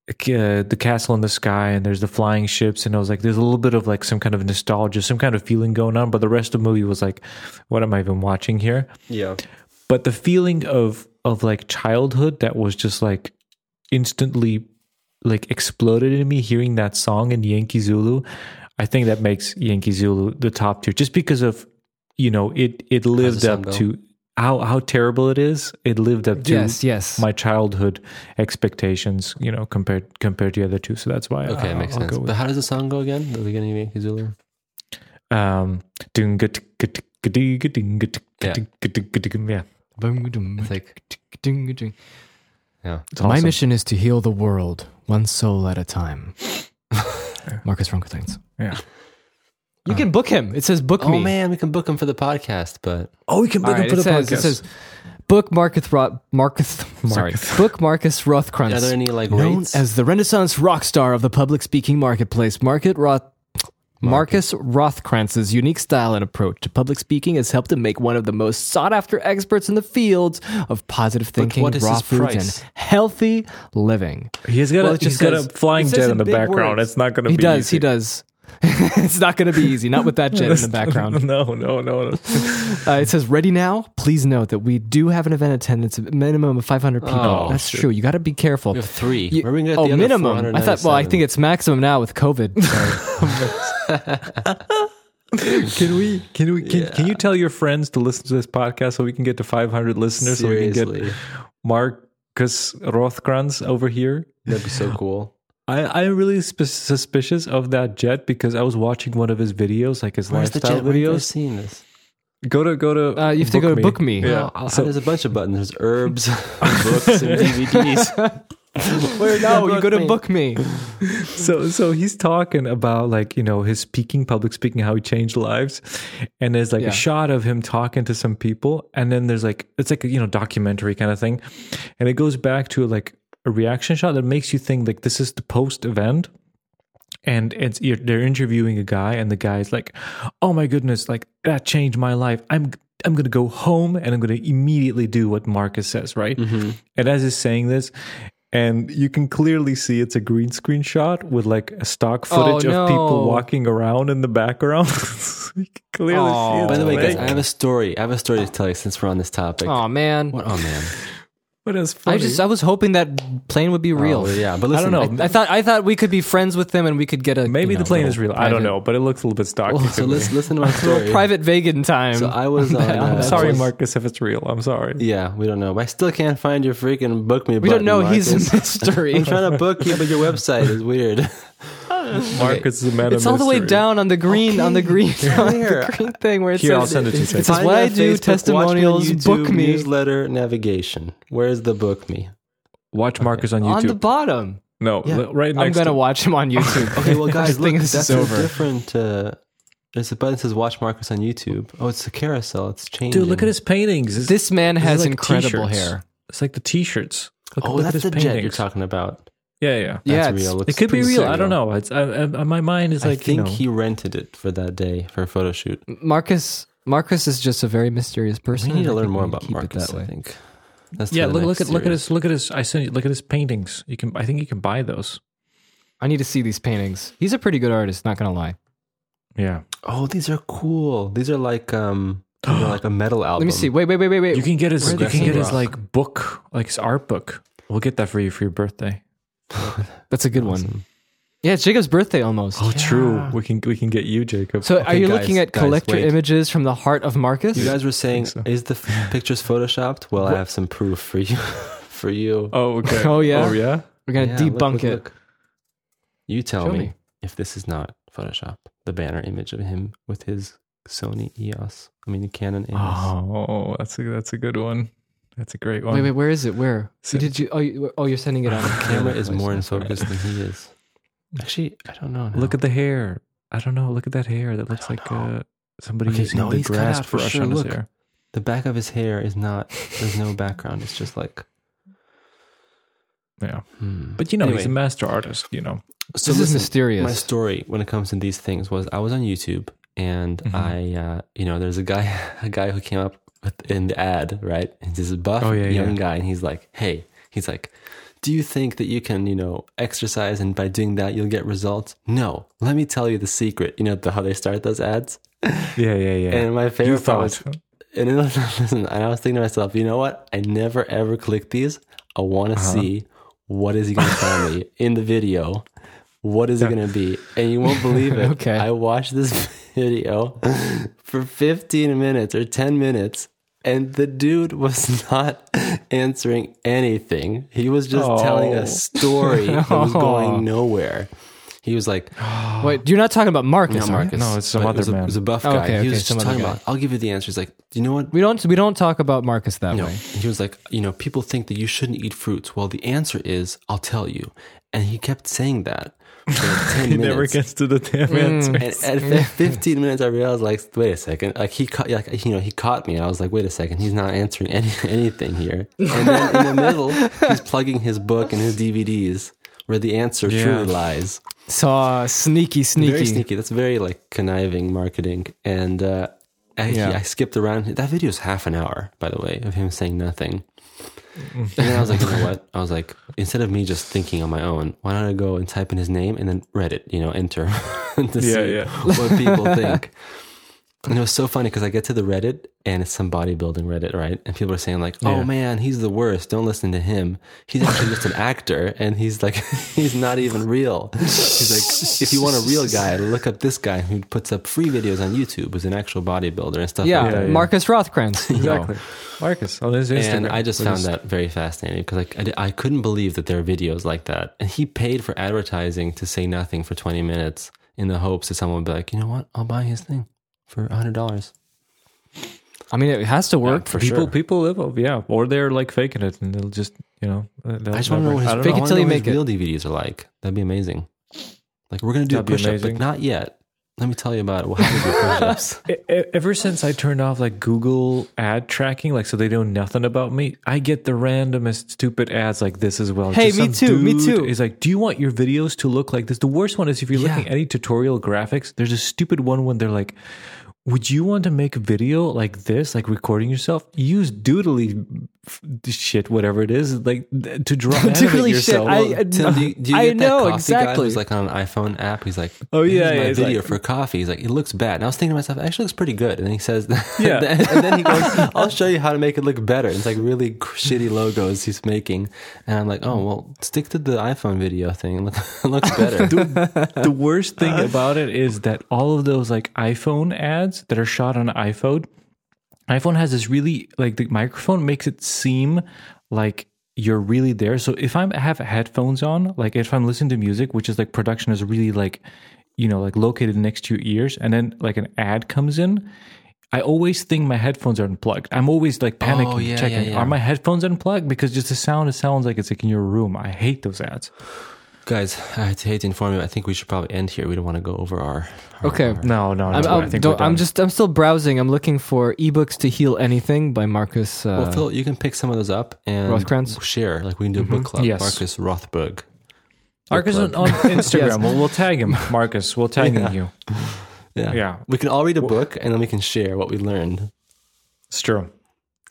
S1: uh, the castle in the sky, and there's the flying ships, and I was like, there's a little bit of like some kind of nostalgia, some kind of feeling going on. But the rest of the movie was like, what am I even watching here?
S2: Yeah.
S1: but the feeling of of like childhood that was just like instantly like exploded in me hearing that song in Yankee Zulu I think that makes Yankee Zulu the top tier just because of you know it it lived up to how how terrible it is it lived up to
S3: Yes, yes.
S1: my childhood expectations you know compared compared to the other two so that's why
S2: Okay,
S1: I'll,
S2: makes
S1: I'll
S2: sense.
S1: go with
S2: But how does the song go again? The beginning of Yankee Zulu?
S1: um ding ga- tick- ga- tick- ga- ding ga- ding ga- tick- ga-
S2: Yeah.
S1: tick- ga- tick- ga- tick- yeah
S2: It's like, yeah.
S1: it's
S3: My
S1: awesome.
S3: mission is to heal the world one soul at a time. Marcus Runkelsteins.
S1: yeah
S3: You can book him. It says book me.
S2: Oh
S3: me.
S2: man, we can book him for the podcast, but
S1: oh we can
S3: All
S1: book
S3: right,
S1: him for
S3: it,
S1: the
S3: says,
S1: podcast
S3: it says book Marcus Ro- Marcus sorry book Marcus Rothkranz.
S2: are there any like
S3: known
S2: rates?
S3: as the Renaissance rock star of the public speaking marketplace, Market Roth. Marcus Rothkranz's unique style and approach to public speaking has helped him make one of the most sought after experts in the fields of positive thinking,
S2: what is
S3: raw
S2: his
S3: foods,
S2: price?
S3: and healthy living.
S1: He's got
S3: Well,
S1: a
S3: it just
S1: he's got
S3: says-
S1: a flying
S3: it says
S1: jet
S3: in
S1: in the
S3: big
S1: background.
S3: words.
S1: It's not going to
S3: He
S1: be.
S3: does.
S1: easy.
S3: He does. it's not going to be easy. Not with that jet in the background.
S1: no, no, no, no.
S3: Uh, it says ready now. Please note that we do have an event attendance of minimum of 500 people.
S2: Oh,
S3: That's
S2: shit.
S3: true. You got to be careful.
S2: we have three.
S3: You-
S2: Where are we gonna get
S3: oh,
S2: the other
S3: minimum. I thought. Well, I think it's maximum now with COVID.
S1: Can we? Can we? Can, can you tell your friends to listen to this podcast so we can get to 500 listeners so we can
S2: Seriously.
S1: get Marcus Rothkranz over here?
S2: That'd be so cool.
S1: I, I'm really sp- suspicious of that jet because I was watching one of his videos, like his
S2: Where's the
S1: lifestyle
S2: jet? Where have
S1: videos.
S2: seen this?
S1: Go to go to.
S3: Uh, you have to go to Book Me.
S1: Yeah. So-
S2: there's a bunch of buttons. There's herbs, books, and DVDs.
S3: Where no, you go to
S2: me.
S3: book me.
S1: so so he's talking about like you know his speaking public speaking how he changed lives and there's like
S3: Yeah.
S1: a shot of him talking to some people and then there's like it's like a you know documentary kind of thing and it goes back to like a reaction shot that makes you think like this is the post event and it's you're, they're interviewing a guy and the guy's like oh my goodness like that changed my life i'm i'm gonna go home and i'm gonna immediately do what marcus says right mm-hmm. and as he's saying this and you can clearly see it's a green screen shot with like a stock oh, footage
S3: Oh,
S1: of people walking around in the background you can clearly see it
S2: By the way, guys. I have a story. I have a story to tell you since we're on this topic.
S3: Oh man.
S2: What? Oh man.
S1: but it's
S3: I
S1: funny.
S3: just I was hoping that plane would be real.
S2: Oh, yeah, but
S1: I don't know.
S3: I thought I thought we could be friends with them and we could get a
S1: maybe
S3: you know,
S1: the plane is real i don't know but it looks a little bit stocky
S2: Well,
S1: to
S2: so
S1: me.
S2: listen, listen to my story.
S3: private vegan time.
S2: So I was on.
S3: I'm
S2: uh,
S1: i'm sorry
S2: was-
S1: marcus if it's real i'm sorry
S2: Yeah, we don't know. But I still can't find your freaking book me.
S3: we don't
S2: button,
S3: know. He's
S2: Marcus.
S3: a mystery.
S2: I'm trying to book you, but your website is weird.
S1: marcus is a man of
S3: It's all the way down on the green on the green on the green thing where it
S1: Here,
S3: says
S1: I'll send it to you.
S3: It says
S2: Find
S3: what
S2: me
S3: I do
S2: Facebook, watch me on
S3: testimonials
S2: YouTube,
S3: book me
S2: newsletter navigation. Where's the book me?
S1: watch marcus on youtube
S3: on the bottom.
S1: no
S2: Yeah.
S1: li- right
S3: I'm gonna
S1: to
S3: watch him on YouTube.
S2: Okay, well, guys,
S3: I think
S2: look,
S3: this
S2: that's
S3: is
S2: a
S3: over.
S2: different. Uh, there's a button that says "Watch Marcus" on YouTube. Oh, it's a carousel. It's changing.
S1: dude look at his paintings It's-
S3: This man has
S1: like
S3: incredible
S1: t-shirts.
S3: hair.
S1: it's like the t-shirts look,
S2: Oh,
S1: look
S2: that's
S1: at his
S2: the jet you're talking about.
S1: Yeah yeah
S3: Yeah,
S2: That's
S3: it's-
S2: real.
S1: It could be
S2: pretty
S1: real. I don't know. It's I, I, my mind is like
S2: I think
S1: you know,
S2: he rented it for that day for a photo shoot.
S3: Marcus Marcus is just a very mysterious person.
S2: We need to learn more about
S3: keep
S2: Marcus.
S3: that
S2: I think. That's
S1: yeah. Look, look
S2: next
S1: at look at his look at his. I sent you. Look at his paintings. You can. I think you can buy those.
S3: I need to see these paintings. He's a pretty good artist, not gonna lie.
S1: Yeah.
S2: Oh, these are cool. These are like um You know, like a metal album.
S3: Let me see. Wait, wait, wait, wait, wait.
S1: You can get his. You can get his like book, like his art book. We'll get that for you for your birthday.
S3: That's a good one. Yeah, it's Jacob's birthday almost.
S1: Oh, true. We can we can get you, Jacob.
S3: so, are you
S2: guys,
S3: looking at collector
S2: wait.
S3: images from the heart of Marcus?
S2: You guys were saying,
S1: so.
S2: is the f- pictures photoshopped? Well, I have some proof for you. for you.
S1: oh, okay.
S3: Oh, yeah?
S1: Oh, yeah.
S3: We're gonna
S2: Yeah, look,
S3: debunk
S2: look,
S3: it.
S2: look. You tell me,
S3: me.
S2: if this is not Photoshop. The banner image of him with his Sony EOS. I mean, Canon EOS.
S1: Oh, that's a that's a good one. That's a great one.
S3: Wait, wait, where is it? Where?
S1: So-
S3: did you? Oh, you, oh, you're sending it on.
S2: the camera is more in
S3: That's
S2: focus than he is. Actually, I don't know. now.
S1: Look at the hair. I don't know. Look at that hair. That looks like uh, somebody
S2: Okay,
S1: using
S2: no,
S1: the grass
S2: out for
S1: brush
S2: sure.
S1: on his
S2: Look.
S1: hair.
S2: the back of his hair is not. There's no background. It's just like.
S1: Yeah,
S2: hmm.
S1: but you know he's a master artist. You know.
S2: So
S3: this is mysterious.
S2: My story when it comes to these things was I was on YouTube and
S1: Mm-hmm.
S2: I, uh, you know, there's a guy, a guy who came up with, in the ad, right? And this buff
S1: Oh, yeah,
S2: young
S1: yeah.
S2: guy, and he's like, "Hey, he's like, do you think that you can, you know, exercise and by doing that you'll get results? No. Let me tell you the secret. You know the, how they start those ads.
S1: Yeah, yeah, yeah.
S2: And my
S1: you
S2: favorite part was,
S1: thought.
S2: and then, listen, and I was thinking to myself, you know what? I never ever click these. I want to
S1: Uh-huh.
S2: see what is he going to tell me in the video. What is it going to be? And you won't believe it.
S3: Okay.
S2: I watched this video for 15 minutes or 10 minutes, and the dude was not answering anything. He was just telling
S1: Oh.
S2: a story that was going nowhere. He was like,
S3: Wait, you're not talking about Marcus,
S2: not? Marcus.
S1: No, it's some
S2: but
S1: other
S2: it was a,
S1: man.
S2: It was a buff
S3: Oh,
S2: guy.
S3: okay,
S2: he was just talking
S3: guy.
S2: about, I'll give you the answer. He's like, do you know what?
S3: We don't. We don't talk about Marcus that
S2: No.
S3: way.
S2: He was like, you know, people think that you shouldn't eat fruits. Well, the answer is, I'll tell you. And he kept saying that for like 10
S1: He
S2: minutes.
S1: never gets to the damn
S3: Mm.
S1: answer.
S2: and at 15 minutes, I realized, like, wait a second. Like, he caught, like, you know, he caught me. I was like, wait a second. He's not answering any, anything here. And then in the middle, he's plugging his book and his DVDs where the answer
S1: Yeah.
S2: truly lies.
S3: So uh, sneaky, sneaky.
S2: Very sneaky. That's very like conniving marketing. And uh, I,
S3: Yeah.
S2: I skipped around. That video is half an hour, by the way, of him saying nothing. And then I was like, you know what? I was like, instead of me just thinking on my own, why don't I go and type in his name and then Reddit, you know, enter to see
S1: yeah.
S2: what people think. And it was so funny because I get to the Reddit and it's some bodybuilding Reddit, right? And people are saying like, "Oh
S1: Yeah.
S2: man, he's the worst. Don't listen to him. He's actually just an actor, and he's like, he's not even real." He's like, "If you want a real guy, look up this guy who puts up free videos on YouTube, who's an actual bodybuilder and stuff."
S3: Yeah,
S2: like that.
S1: Yeah, yeah.
S3: Marcus Rothkranz.
S1: Exactly. Marcus on his Instagram.
S2: And I just
S1: with
S2: found
S1: his-
S2: that very fascinating because like I, di- I couldn't believe that there are videos like that. And he paid for advertising to say nothing for 20 minutes in the hopes that someone would be like, you know what, I'll buy his thing for a $100.
S3: I mean, it has to work.
S2: for
S1: people
S2: sure.
S1: people live off yeah or they're like faking it and they'll just you know uh, they'll
S2: I just want to know what his,
S3: Fake it till you make it.
S2: real DVDs are like. That'd be amazing. Like we're gonna do
S1: That'd
S2: a push up, but not yet. Let me tell you about it. What happens with push ups?
S1: E- Ever since I turned off like Google ad tracking, like so they know nothing about me, I get the randomest stupid ads like this as well.
S3: Hey,
S1: Just
S3: me too, me too.
S1: Is like, do you want your videos to look like this? The worst one is if you're
S2: Yeah.
S1: looking at any tutorial graphics. There's a stupid one when they're like, would you want to make a video like this, like recording yourself? Use doodly shit, whatever it is, like to draw animate
S3: Doodly shit,
S1: yourself.
S3: I-
S2: Well, uh, Tim, do you, do you
S3: I
S2: get that
S3: know,
S2: coffee guy
S3: exactly.
S2: who's like on an iPhone app? He's like,
S1: Oh,
S2: "Here's
S1: yeah,
S2: my
S1: yeah,
S2: video
S1: like-
S2: for coffee." He's like, "It looks bad." And I was thinking to myself, "It actually looks pretty good." And he says,
S1: Yeah.
S2: and then he goes, "I'll show you how to make it look better." It's like really shitty logos he's making, and I'm like, "Oh well, stick to the iPhone video thing. It look- it looks better."
S1: the worst thing about it is that all of those like iPhone ads that are shot on iPhone, iPhone has this really like the microphone makes it seem like you're really there. So if I have headphones on, like if I'm listening to music, which is like production is really like, you know, like located next to your ears, and then like an ad comes in. I always think my headphones are unplugged. I'm always like oh, panicking,
S2: Oh, yeah,
S1: checking,
S2: yeah, yeah.
S1: are my headphones unplugged? Because just the sound, it sounds like it's like in your room. I hate those ads.
S2: Guys, I hate to inform you. I think we should probably end here. We don't want to go over our. our-
S3: Okay.
S2: our-
S1: No, no, no.
S3: I'm,
S1: I
S3: I'm,
S1: think
S3: don't, I'm just I'm still browsing. I'm looking for ebooks to heal anything by Marcus. Uh,
S2: well, Phil, you can pick some of those up and
S3: Rothkranz?
S2: share. Like we can do a book club.
S1: Yes.
S2: Marcus Rothberg.
S1: Marcus on, on Instagram. we'll, we'll tag him. Marcus, we'll tag
S2: Yeah.
S1: you.
S2: Yeah.
S1: Yeah.
S2: We can all read a book and then we can share what we learned.
S1: It's true.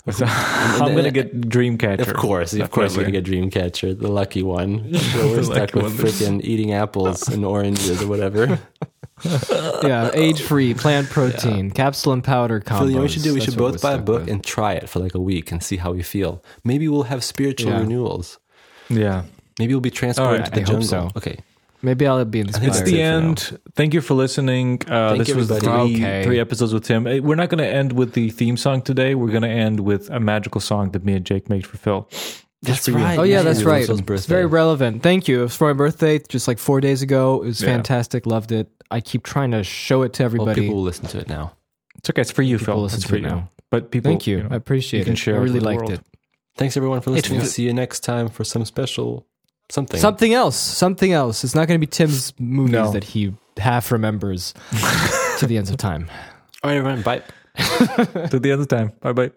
S1: I'm gonna get Dreamcatcher.
S2: Of course, of course, you're gonna get Dreamcatcher, the lucky one. So we're stuck with freaking eating apples and oranges or whatever.
S3: yeah, age free, plant protein, capsule and powder combos.
S2: Phil, you know what we should do? We
S3: That's
S2: should
S3: what
S2: both
S3: we're
S2: buy a
S3: stuck
S2: book
S3: with.
S2: and try it for like a week and see how we feel. Maybe we'll have spiritual
S3: Yeah.
S2: renewals.
S1: Yeah.
S2: Maybe we'll be transported
S1: All
S2: to the
S3: I hope
S2: jungle.
S3: so.
S2: Okay.
S3: Maybe I'll be
S2: think
S3: inspired.
S1: It's the
S2: it for now.
S1: end. Thank you for listening. Uh,
S2: Thank
S1: this was the three,
S3: Okay.
S1: three episodes with Tim. We're not going to end with the theme song today. We're going to end with a magical song that me and Jake made for Phil.
S2: That's
S1: for you.
S2: right.
S3: Oh yeah,
S2: Yeah,
S3: that's
S2: it was
S3: right. It's very relevant. Thank you. It was for my birthday, just like four days ago. It was
S1: Yeah.
S3: fantastic. Loved it. I keep trying to show it to
S2: Well,
S3: everybody.
S2: people will listen to it now.
S1: It's okay. It's for you,
S3: People
S1: Phil.
S3: listen
S1: It's
S3: to
S1: for
S3: it
S1: you.
S3: now.
S1: But people,
S3: Thank you.
S1: know,
S3: I appreciate
S1: you can
S3: it.
S1: share
S3: I really
S1: with
S3: liked
S1: world.
S3: it.
S2: Thanks everyone for listening.
S1: It's-
S2: See you next time for some special something.
S3: Something else. Something else. It's not going to be Tim's movies
S1: No.
S3: that he half remembers to the ends of time.
S2: All right, everyone. Bye.
S1: to the end of time. Bye bye.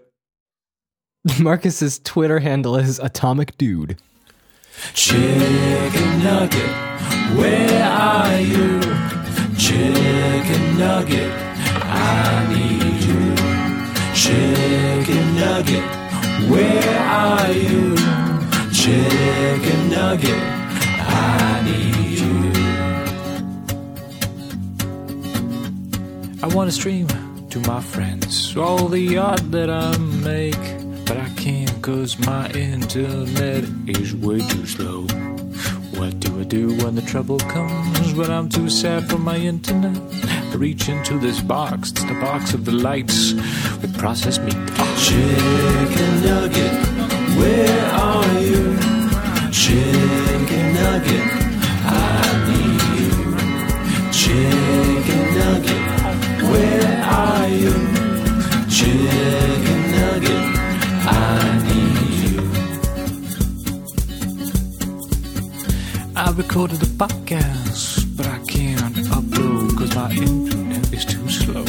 S3: Marcus's Twitter handle is Atomic Dude.
S1: Chicken nugget, where are you? Chicken nugget, I need you. Chicken nugget, where are you? Chicken nugget, I need you. I want to stream to my friends all the art that I make, but I can't cause my internet is way too slow. What do I do when the trouble comes? When I'm too sad for my internet? I reach into this box, it's the box of the lights with processed meat. Chicken nugget, where are you? Nugget, I need you. Chicken nugget, where are you? Chicken nugget, I need you. I recorded a podcast, but I can't upload because my internet is too slow.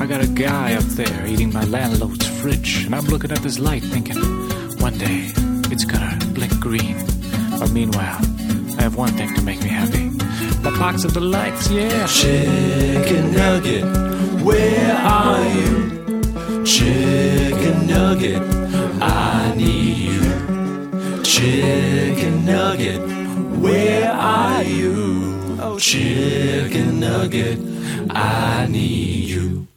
S1: I got a guy up there eating my landlord's fridge, and I'm looking at this light thinking, one day it's gonna blink green. But meanwhile, I have one thing to make me happy. The box of delights, yeah. Chicken nugget, where are you? Chicken nugget, I need you. Chicken nugget, where are you? Oh, chicken nugget, I need you.